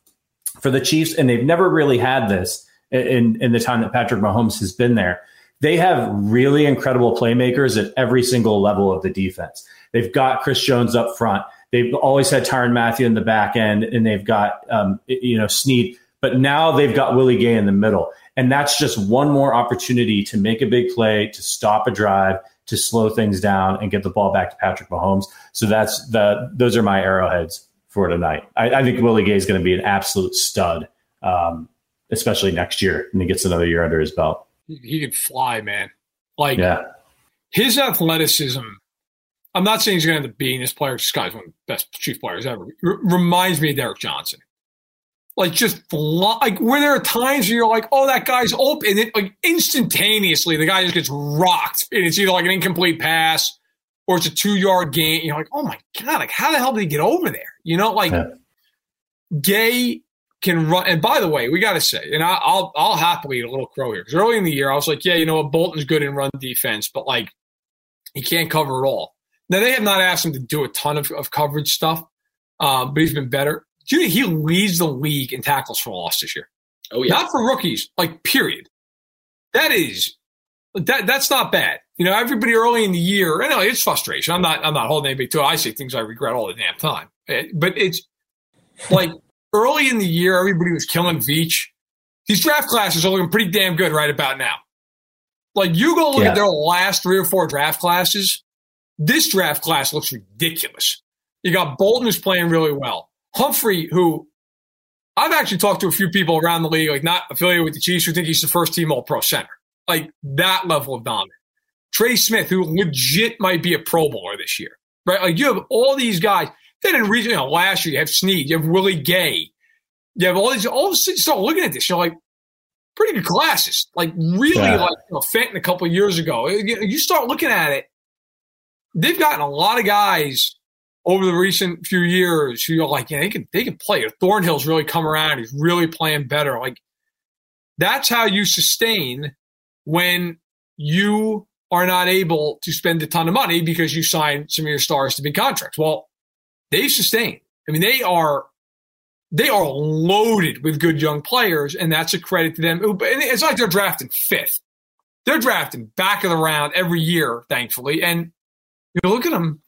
for the Chiefs, and they've never really had this in, in the time that Patrick Mahomes has been there. They have really incredible playmakers at every single level of the defense. They've got Chris Jones up front. They've always had Tyron Matthew in the back end, and they've got um, you know Sneed. But now they've got Willie Gay in the middle, and that's just one more opportunity to make a big play, to stop a drive, to slow things down, and get the ball back to Patrick Mahomes. So that's the those are my arrowheads for tonight. I, I think Willie Gay is going to be an absolute stud, um, especially next year when he gets another year under his belt. He, he can fly, man. Like Yeah, his athleticism. I'm not saying he's going to end up being this player. This guy's one of the best chief players ever. R- reminds me of Derrick Johnson. Like just like where there are times where you're like, oh, that guy's open, and it like instantaneously the guy just gets rocked, and it's either like an incomplete pass or it's a two yard gain. You're like, oh my god, like how the hell did he get over there? You know, like Yeah. Gay can run. And by the way, we got to say, and I, I'll I'll happily eat a little crow here because early in the year I was like, yeah, you know what, Bolton's good in run defense, but like he can't cover it all. Now they have not asked him to do a ton of, of coverage stuff, um, but he's been better. Do you know He leads the league in tackles for loss this year. Oh yeah, Not for rookies, like period. That is that that's not bad. You know, everybody early in the year, I know it's frustration. I'm not I'm not holding anybody to it. I say things I regret all the damn time. Eh, But it's like early in the year, everybody was killing Veach. These draft classes are looking pretty damn good right about now. Like you go look Yeah. at their last three or four draft classes. This draft class looks ridiculous. You got Bolton who's playing really well. Humphrey, who I've actually talked to a few people around the league, like not affiliated with the Chiefs, who think he's the first team All Pro center. Like that level of dominant. Trey Smith, who legit might be a Pro Bowler this year, right? Like you have all these guys. Then in region, you know, last year you have Sneed, you have Willie Gay, you have all these. All of a sudden, you start looking at this, you're like, pretty good classes. Like really, Yeah. like you know, Fenton a couple of years ago. You start looking at it, they've gotten a lot of guys over the recent few years who are like, yeah, they can they can play. Thornhill's really come around. He's really playing better. Like that's how you sustain when you are not able to spend a ton of money because you signed some of your stars to big contracts. Well, they've sustained. I mean, they are they are loaded with good young players, and that's a credit to them. And it's like they're drafting fifth. They're drafting back of the round every year, thankfully. And you look at them,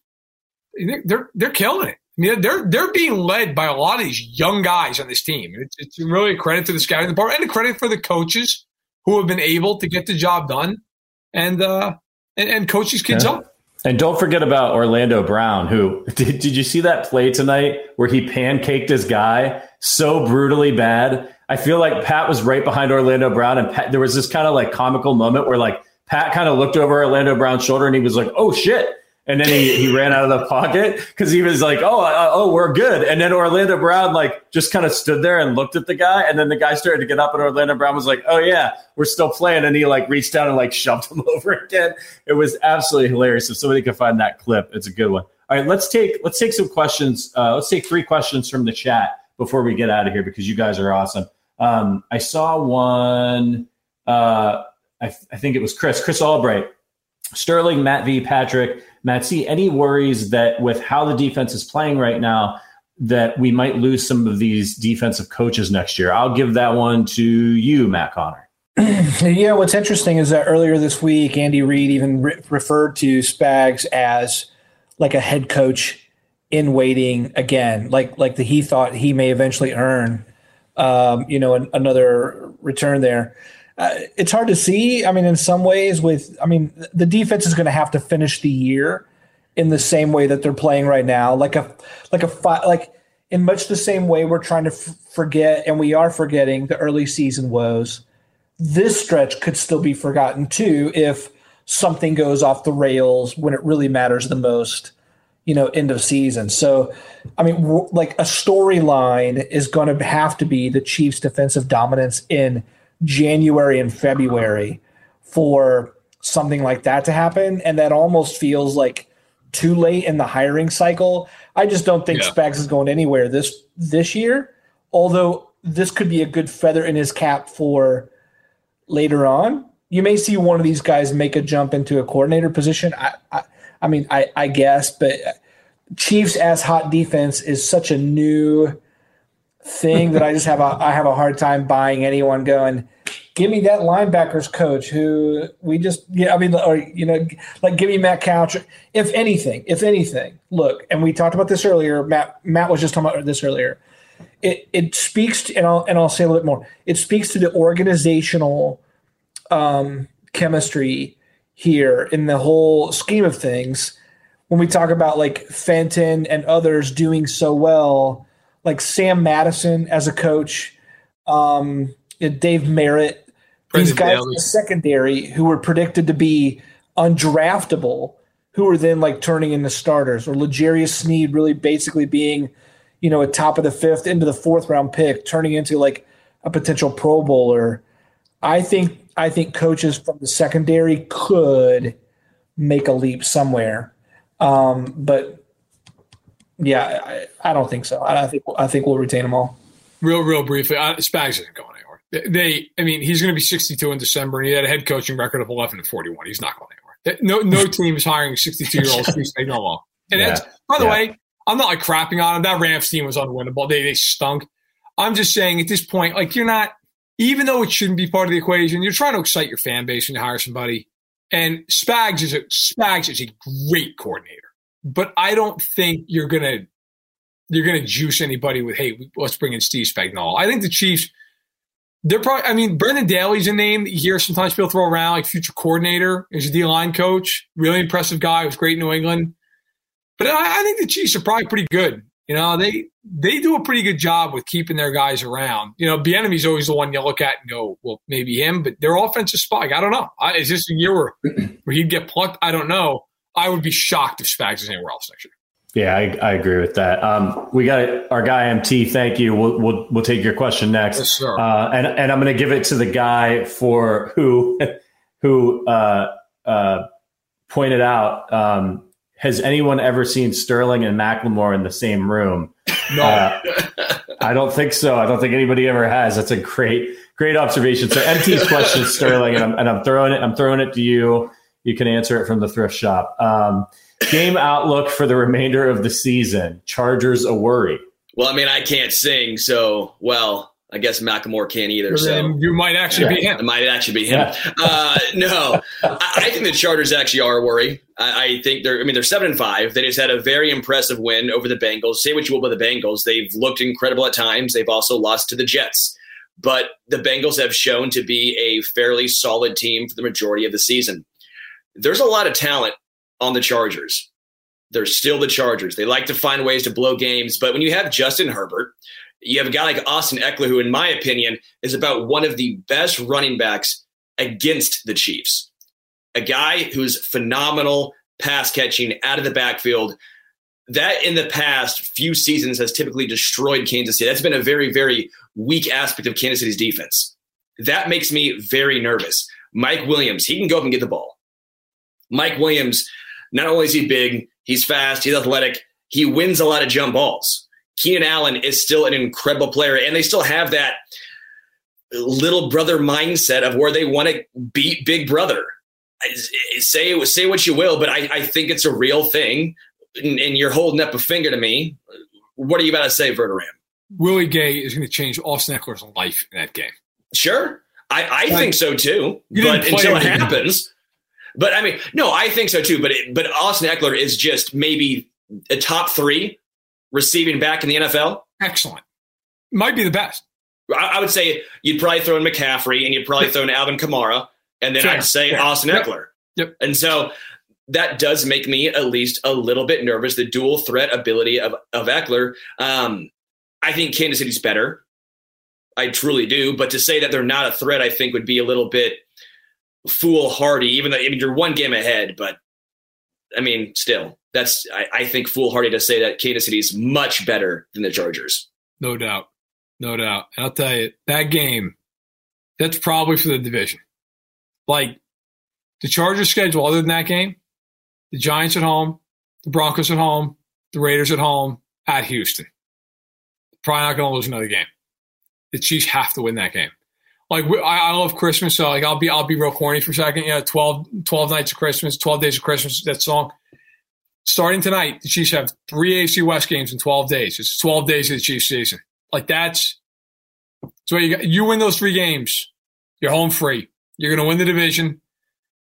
they're they're, they're killing it. I mean, they're they're being led by a lot of these young guys on this team. It's, it's really a credit to the scouting department and a credit for the coaches who have been able to get the job done and uh, and, and coach these kids Yeah. up. And don't forget about Orlando Brown, who did, did you see that play tonight where he pancaked his guy so brutally bad? I feel like Pat was right behind Orlando Brown, and Pat, there was this kind of like comical moment where like Pat kind of looked over Orlando Brown's shoulder and he was like, "Oh shit!" And then he, he ran out of the pocket because he was like, "Oh, uh, oh, we're good." And then Orlando Brown like just kind of stood there and looked at the guy, and then the guy started to get up, and Orlando Brown was like, "Oh yeah, we're still playing," and he like reached down and like shoved him over again. It was absolutely hilarious. If somebody can find that clip, it's a good one. All right, let's take let's take some questions. Uh, let's take three questions from the chat before we get out of here because you guys are awesome. Um, I saw one. Uh, I, I think it was Chris, Chris Albright, Sterling, Matt V, Patrick, Matt C. Any worries that with how the defense is playing right now, that we might lose some of these defensive coaches next year? I'll give that one to you, Matt Connor. Yeah, what's interesting is that earlier this week, Andy Reid even re- referred to Spags as like a head coach in waiting again, like like the he thought he may eventually earn, um, you know, an, another return there. Uh, it's hard to see. I mean, in some ways, with I mean, the defense is going to have to finish the year in the same way that they're playing right now, like a like a like in much the same way we're trying to f- forget and we are forgetting the early season woes. This stretch could still be forgotten too if something goes off the rails when it really matters the most you know, end of season. So, I mean, w- like a storyline is going to have to be the Chiefs' defensive dominance in January and February for something like that to happen. And that almost feels like too late in the hiring cycle. I just don't think Yeah. Spags is going anywhere this this year. Although this could be a good feather in his cap for later on. You may see one of these guys make a jump into a coordinator position. I, I, I mean, I, I guess, but Chiefs as hot defense is such a new thing that I just have a I have a hard time buying anyone going. Give me that linebackers coach who we just yeah I mean or you know like give me Matt Couch. If anything if anything look and we talked about this earlier Matt Matt was just talking about this earlier. It it speaks to, and I'll and I'll say a little bit more. It speaks to the organizational um, chemistry here in the whole scheme of things. When we talk about like Fenton and others doing so well, like Sam Madison as a coach, um, Dave Merritt, these guys in the secondary who were predicted to be undraftable, who were then like turning into starters, or L'Jarius Sneed really basically being, you know, a top of the fifth into the fourth round pick, turning into like a potential Pro Bowler. I think I think coaches from the secondary could make a leap somewhere. Um, but yeah, I, I don't think so. I, I think I think we'll retain them all. Real, real briefly, uh, Spags isn't going anywhere. They- I mean, he's going to be 62 in December, and he had a head coaching record of 11 and 41. He's not going anywhere. No, no team is hiring 62 year olds stay no long. And Yeah. that's, by the Yeah. way, I'm not like crapping on him. That Rams team was unwinnable. They, they stunk. I'm just saying at this point, like you're not, even though it shouldn't be part of the equation, you're trying to excite your fan base and hire somebody. And Spags is a Spags is a great coordinator, but I don't think you're gonna you're gonna juice anybody with hey let's bring in Steve Spagnuolo. I think the Chiefs they're probably I mean Brendan Daly's a name that you hear sometimes people throw around like future coordinator. He's a D line coach, really impressive guy. Was great in New England, but I, I think the Chiefs are probably pretty good. You know they they do a pretty good job with keeping their guys around. You know, Bieniemy's always the one you look at and go, well, maybe him, but their offensive spike. I don't know. I, is this a year where, where he'd get plucked? I don't know. I would be shocked if Spags is anywhere else next year. Yeah, I, I agree with that. Um, we got our guy MT. Thank you. We'll we'll, we'll take your question next. Yes, sir. Uh, and and I'm going to give it to the guy for who who uh, uh, pointed out. Um, has anyone ever seen Sterling and Macklemore in the same room? No. Uh, I don't think so. I don't think anybody ever has. That's a great great observation. So MT's question, Sterling, and I'm and I'm throwing it. I'm throwing it to you. You can answer it from the thrift shop. Um, game outlook for the remainder of the season. Chargers a worry. Well, I mean, I can't sing, so well, I guess Macklemore can't either. So you might actually be it him. might actually be him. Yeah. Uh, no, I, I think the Chargers actually are a worry. I, I think they're. I mean, they're seven and five. They just had a very impressive win over the Bengals. Say what you will about the Bengals, they've looked incredible at times. They've also lost to the Jets, but the Bengals have shown to be a fairly solid team for the majority of the season. There's a lot of talent on the Chargers. They're still the Chargers. They like to find ways to blow games, but when you have Justin Herbert, you have a guy like Austin Ekeler, who, in my opinion, is about one of the best running backs against the Chiefs. A guy who's phenomenal pass catching out of the backfield. That in the past few seasons has typically destroyed Kansas City. That's been a very, very weak aspect of Kansas City's defense. That makes me very nervous. Mike Williams, he can go up and get the ball. Mike Williams, not only is he big, he's fast, he's athletic, he wins a lot of jump balls. Keenan Allen is still an incredible player, and they still have that little brother mindset of where they want to beat Big Brother. Say say what you will, but I, I think it's a real thing, and, and you're holding up a finger to me. What are you about to say, Verderame? Willie Gay is going to change Austin Ekeler's life in that game. Sure, I, I think so too. But until it happens, but I mean, no, I think so too. But it, but Austin Ekeler is just maybe a top three receiving back in the NFL. Excellent. Might be the best. I, I would say you'd probably throw in McCaffrey and you'd probably throw in Alvin Kamara, and then Fair, I'd say fair. Austin Yep. Ekeler. Yep. And so that does make me at least a little bit nervous. The dual threat ability of of Ekeler. Um, I think Kansas City's better. I truly do. But to say that they're not a threat, I think would be a little bit foolhardy. Even though I mean you're one game ahead, but I mean still, that's I, I think foolhardy to say that Kansas City is much better than the Chargers. No doubt. No doubt. And I'll tell you, that game, that's probably for the division. Like the Chargers schedule, other than that game, the Giants at home, the Broncos at home, the Raiders at home, at Houston. Probably not going to lose another game. The Chiefs have to win that game. Like I, love Christmas, so like I'll be I'll be real corny for a second. Know, 12, 12 nights of Christmas, twelve days of Christmas. That song. Starting tonight, the Chiefs have three AFC West games in twelve days. It's twelve days of the Chiefs season. Like that's so you got, you win those three games, you're home free. You're going to win the division,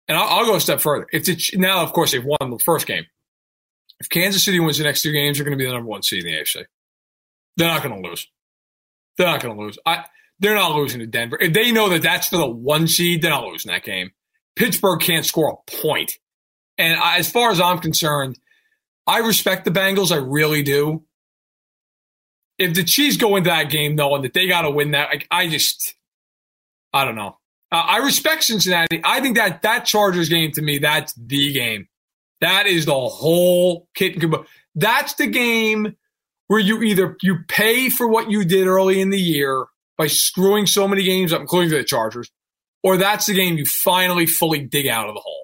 and I'll, I'll go a step further. If the, now, of course, they've won the first game. If Kansas City wins the next two games, they're going to be the number one seed in the AFC. They're not going to lose. They're not going to lose. I, they're not losing to Denver. If they know that that's for the one seed, they're not losing that game. Pittsburgh can't score a point. And I, as far as I'm concerned, I respect the Bengals. I really do if the Chiefs go into that game knowing that they got to win that, I just, I don't know. Uh, I respect Cincinnati. I think that that Chargers game to me, that's the game. That is the whole kit and caboodle. That's the game where you either you pay for what you did early in the year by screwing so many games up, including the Chargers, or that's the game you finally fully dig out of the hole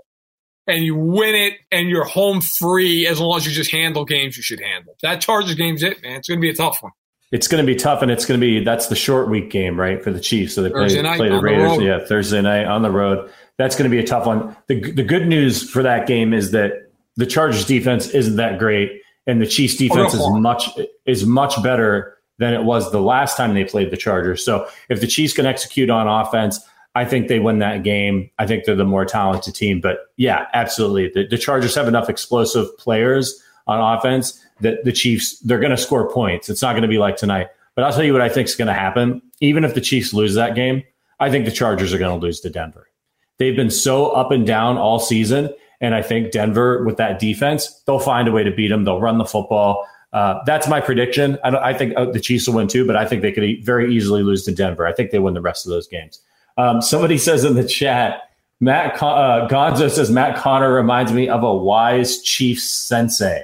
and you win it and you're home free as long as you just handle games you should handle. That Chargers game's it, man. It's going to be a tough one. It's going to be tough, and it's going to be that's the short week game, right, for the Chiefs. So they play, Thursday night play the on the Raiders, road. yeah, Thursday night on the road. That's going to be a tough one. The the good news for that game is that the Chargers defense isn't that great, and the Chiefs oh, defense is much is much better than it was the last time they played the Chargers. So if the Chiefs can execute on offense, I think they win that game. I think they're the more talented team. But yeah, absolutely, the, the Chargers have enough explosive players on offense that the Chiefs they're going to score points. It's not going to be like tonight. But I'll tell you what I think is going to happen. Even if the Chiefs lose that game, I think the Chargers are going to lose to Denver. They've been so up and down all season. And I think Denver, with that defense, they'll find a way to beat them. They'll run the football. Uh, that's my prediction. I, I think uh, the Chiefs will win too, but I think they could very easily lose to Denver. I think they win the rest of those games. Um, somebody says in the chat, Matt Con- uh, Gonzo says Matt Connor reminds me of a wise Chiefs sensei.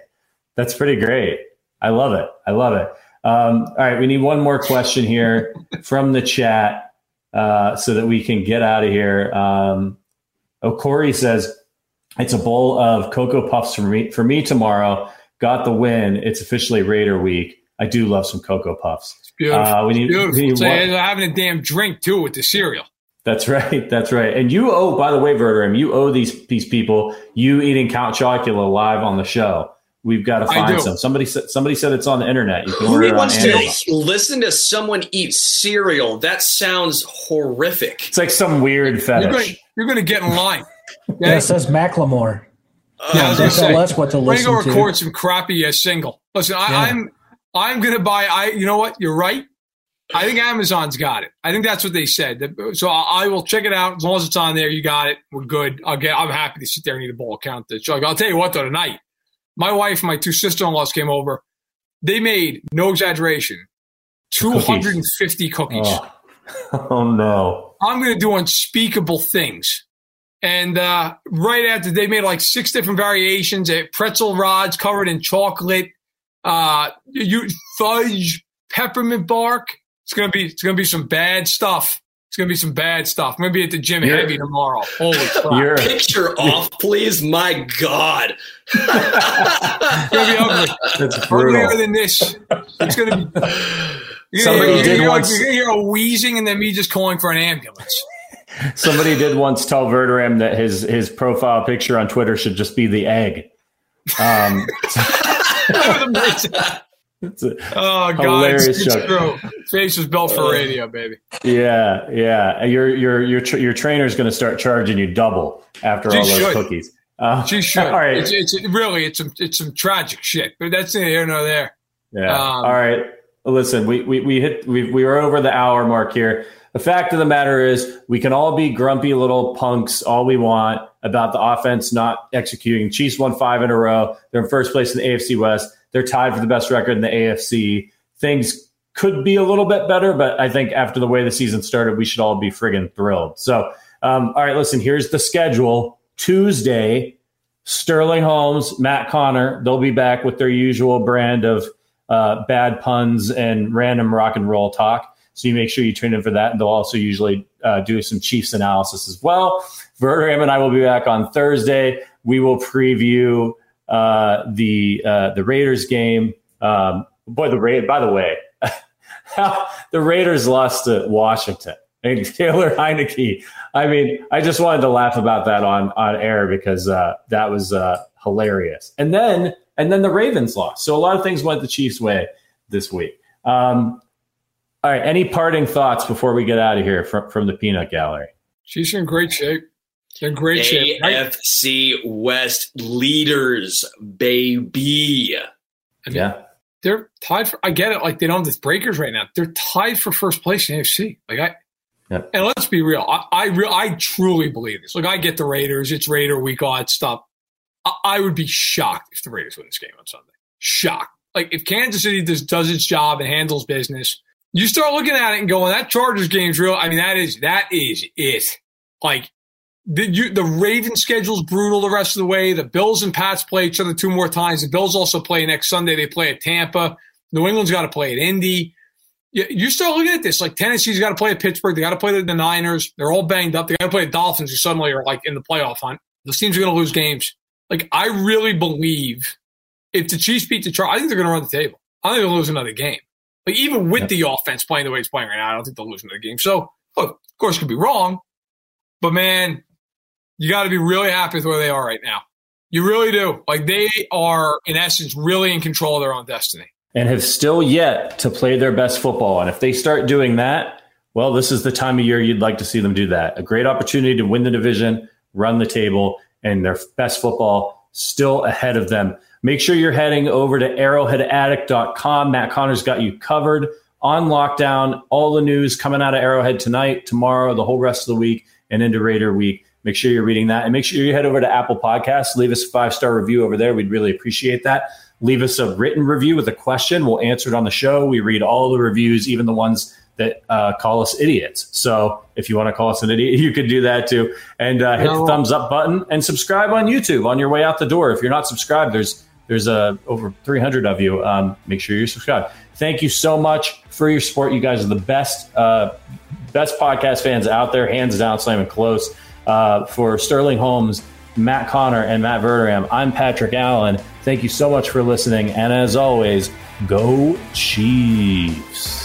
That's pretty great. I love it. I love it. Um, all right, we need one more question here from the chat uh, so that we can get out of here. Um, oh, Corey says it's a bowl of cocoa puffs for me for me tomorrow. Got the win. It's officially Raider week. I do love some cocoa puffs. It's beautiful. Uh, we need- beautiful. we need So one- having a damn drink too with the cereal. That's right. That's right. And you owe, by the way, Verderame, you owe these these people you eating Count Chocula live on the show. We've got to find some. Somebody said somebody said it's on the internet. You can Who order it wants to listen to someone eat cereal? That sounds horrific. It's like some weird You're fetish. you're going to get in line. Okay? Yeah, it says Macklemore. Yeah, They gonna tell say, us what to We're gonna listen to. record some crappy uh, single. Listen, I, Yeah. I'm I'm gonna buy. I you know what? You're right. I think Amazon's got it. I think that's what they said. So I, I will check it out as long as it's on there. You got it. We're good. I'll get. I'm happy to sit there and eat a bowl of count this. I'll tell you what though. Tonight, my wife, and my two sister-in-laws came over. They made no exaggeration, 250 cookies. Oh. oh no. I'm going to do unspeakable things. And uh, right after they made like six different variations, uh, pretzel rods covered in chocolate, uh, you fudge, peppermint bark. It's gonna be it's gonna be some bad stuff. It's gonna be some bad stuff. I'm gonna be at the gym You're- heavy tomorrow. Holy crap! You're Picture off, please. My God. It's gonna be ugly. that's Uglier than this. It's gonna be. You're Somebody gonna, hear, did you're, once- you're gonna hear a wheezing and then me just calling for an ambulance. Somebody did once tell Verderame that his his profile picture on Twitter should just be the egg. Um, it's a- Oh God, Hilarious it's, it's true. Face is built for radio, baby. yeah, yeah. Your your your tra- your trainer's going to start charging you double after She all those should. cookies. Uh, She should. All right. It's, it's really it's some it's some tragic shit, but that's neither here nor there. Yeah. Um, All right. listen, we, we, we hit, we, we were over the hour mark here. The fact of the matter is, we can all be grumpy little punks all we want about the offense not executing. Chiefs won five in a row. They're in first place in the AFC West. They're tied for the best record in the AFC. Things could be a little bit better, but I think after the way the season started, we should all be friggin' thrilled. So, um, all right, listen, here's the schedule. Tuesday, Sterling Holmes, Matt Connor, they'll be back with their usual brand of uh, bad puns and random rock and roll talk. So you make sure you tune in for that. And they'll also usually uh, do some Chiefs analysis as well. Verderame and I will be back on Thursday. We will preview uh, the uh, the Raiders game. Um, boy, the Raid. By the way, the Raiders lost to Washington. And Taylor Heinicke. I mean, I just wanted to laugh about that on on air because uh, that was uh, hilarious. And then and then the Ravens lost. So a lot of things went the Chiefs' way this week. Um, all right. Any parting thoughts before we get out of here from, from the peanut gallery? She's in great shape. In great shape. AFC West leaders, baby. I mean, yeah. They're tied for, I get it. Like they don't have the breakers right now. They're tied for first place in AFC. Like I, yeah. and let's be real. I, I, re- I truly believe this. Like I get the Raiders. It's Raider week, all that stuff. I, I would be shocked if the Raiders win this game on Sunday. Shocked. Like if Kansas City just does its job and handles business, you start looking at it and going, that Chargers game's real. I mean, that is that is it. Like the you, the Ravens schedule's brutal the rest of the way. The Bills and Pats play each other two more times. The Bills also play next Sunday. They play at Tampa. New England's got to play at Indy. You, you start looking at this like Tennessee's got to play at Pittsburgh. They got to play the Niners. They're all banged up. They got to play the Dolphins, who suddenly are like in the playoff hunt. Those teams are going to lose games. Like I really believe if the Chiefs beat the Chargers, I think they're going to run the table. I think they'll lose another game. Like even with the offense playing the way it's playing right now, I don't think they'll lose another game. So look, of course, you could be wrong, but man, you got to be really happy with where they are right now. You really do. Like they are, in essence, really in control of their own destiny. And have still yet to play their best football. And if they start doing that, well, this is the time of year you'd like to see them do that. A great opportunity to win the division, run the table, and their best football still ahead of them. Make sure you're heading over to arrowheadaddict.com. Matt Connor's got you covered on lockdown. All the news coming out of Arrowhead tonight, tomorrow, the whole rest of the week, and into Raider week. Make sure you're reading that. And make sure you head over to Apple Podcasts. Leave us a five star review over there. We'd really appreciate that. Leave us a written review with a question. We'll answer it on the show. We read all the reviews, even the ones that uh, call us idiots. So if you want to call us an idiot, you could do that too. And uh, hit no. the thumbs up button and subscribe on YouTube on your way out the door. If you're not subscribed, there's there's uh, over 300 of you. Um, make sure you're subscribed. Thank you so much for your support. You guys are the best, uh, best podcast fans out there, hands down, slamming close. Uh, for Sterling Holmes, Matt Connor, and Matt Verderame, I'm Patrick Allen. Thank you so much for listening. And as always, go Chiefs.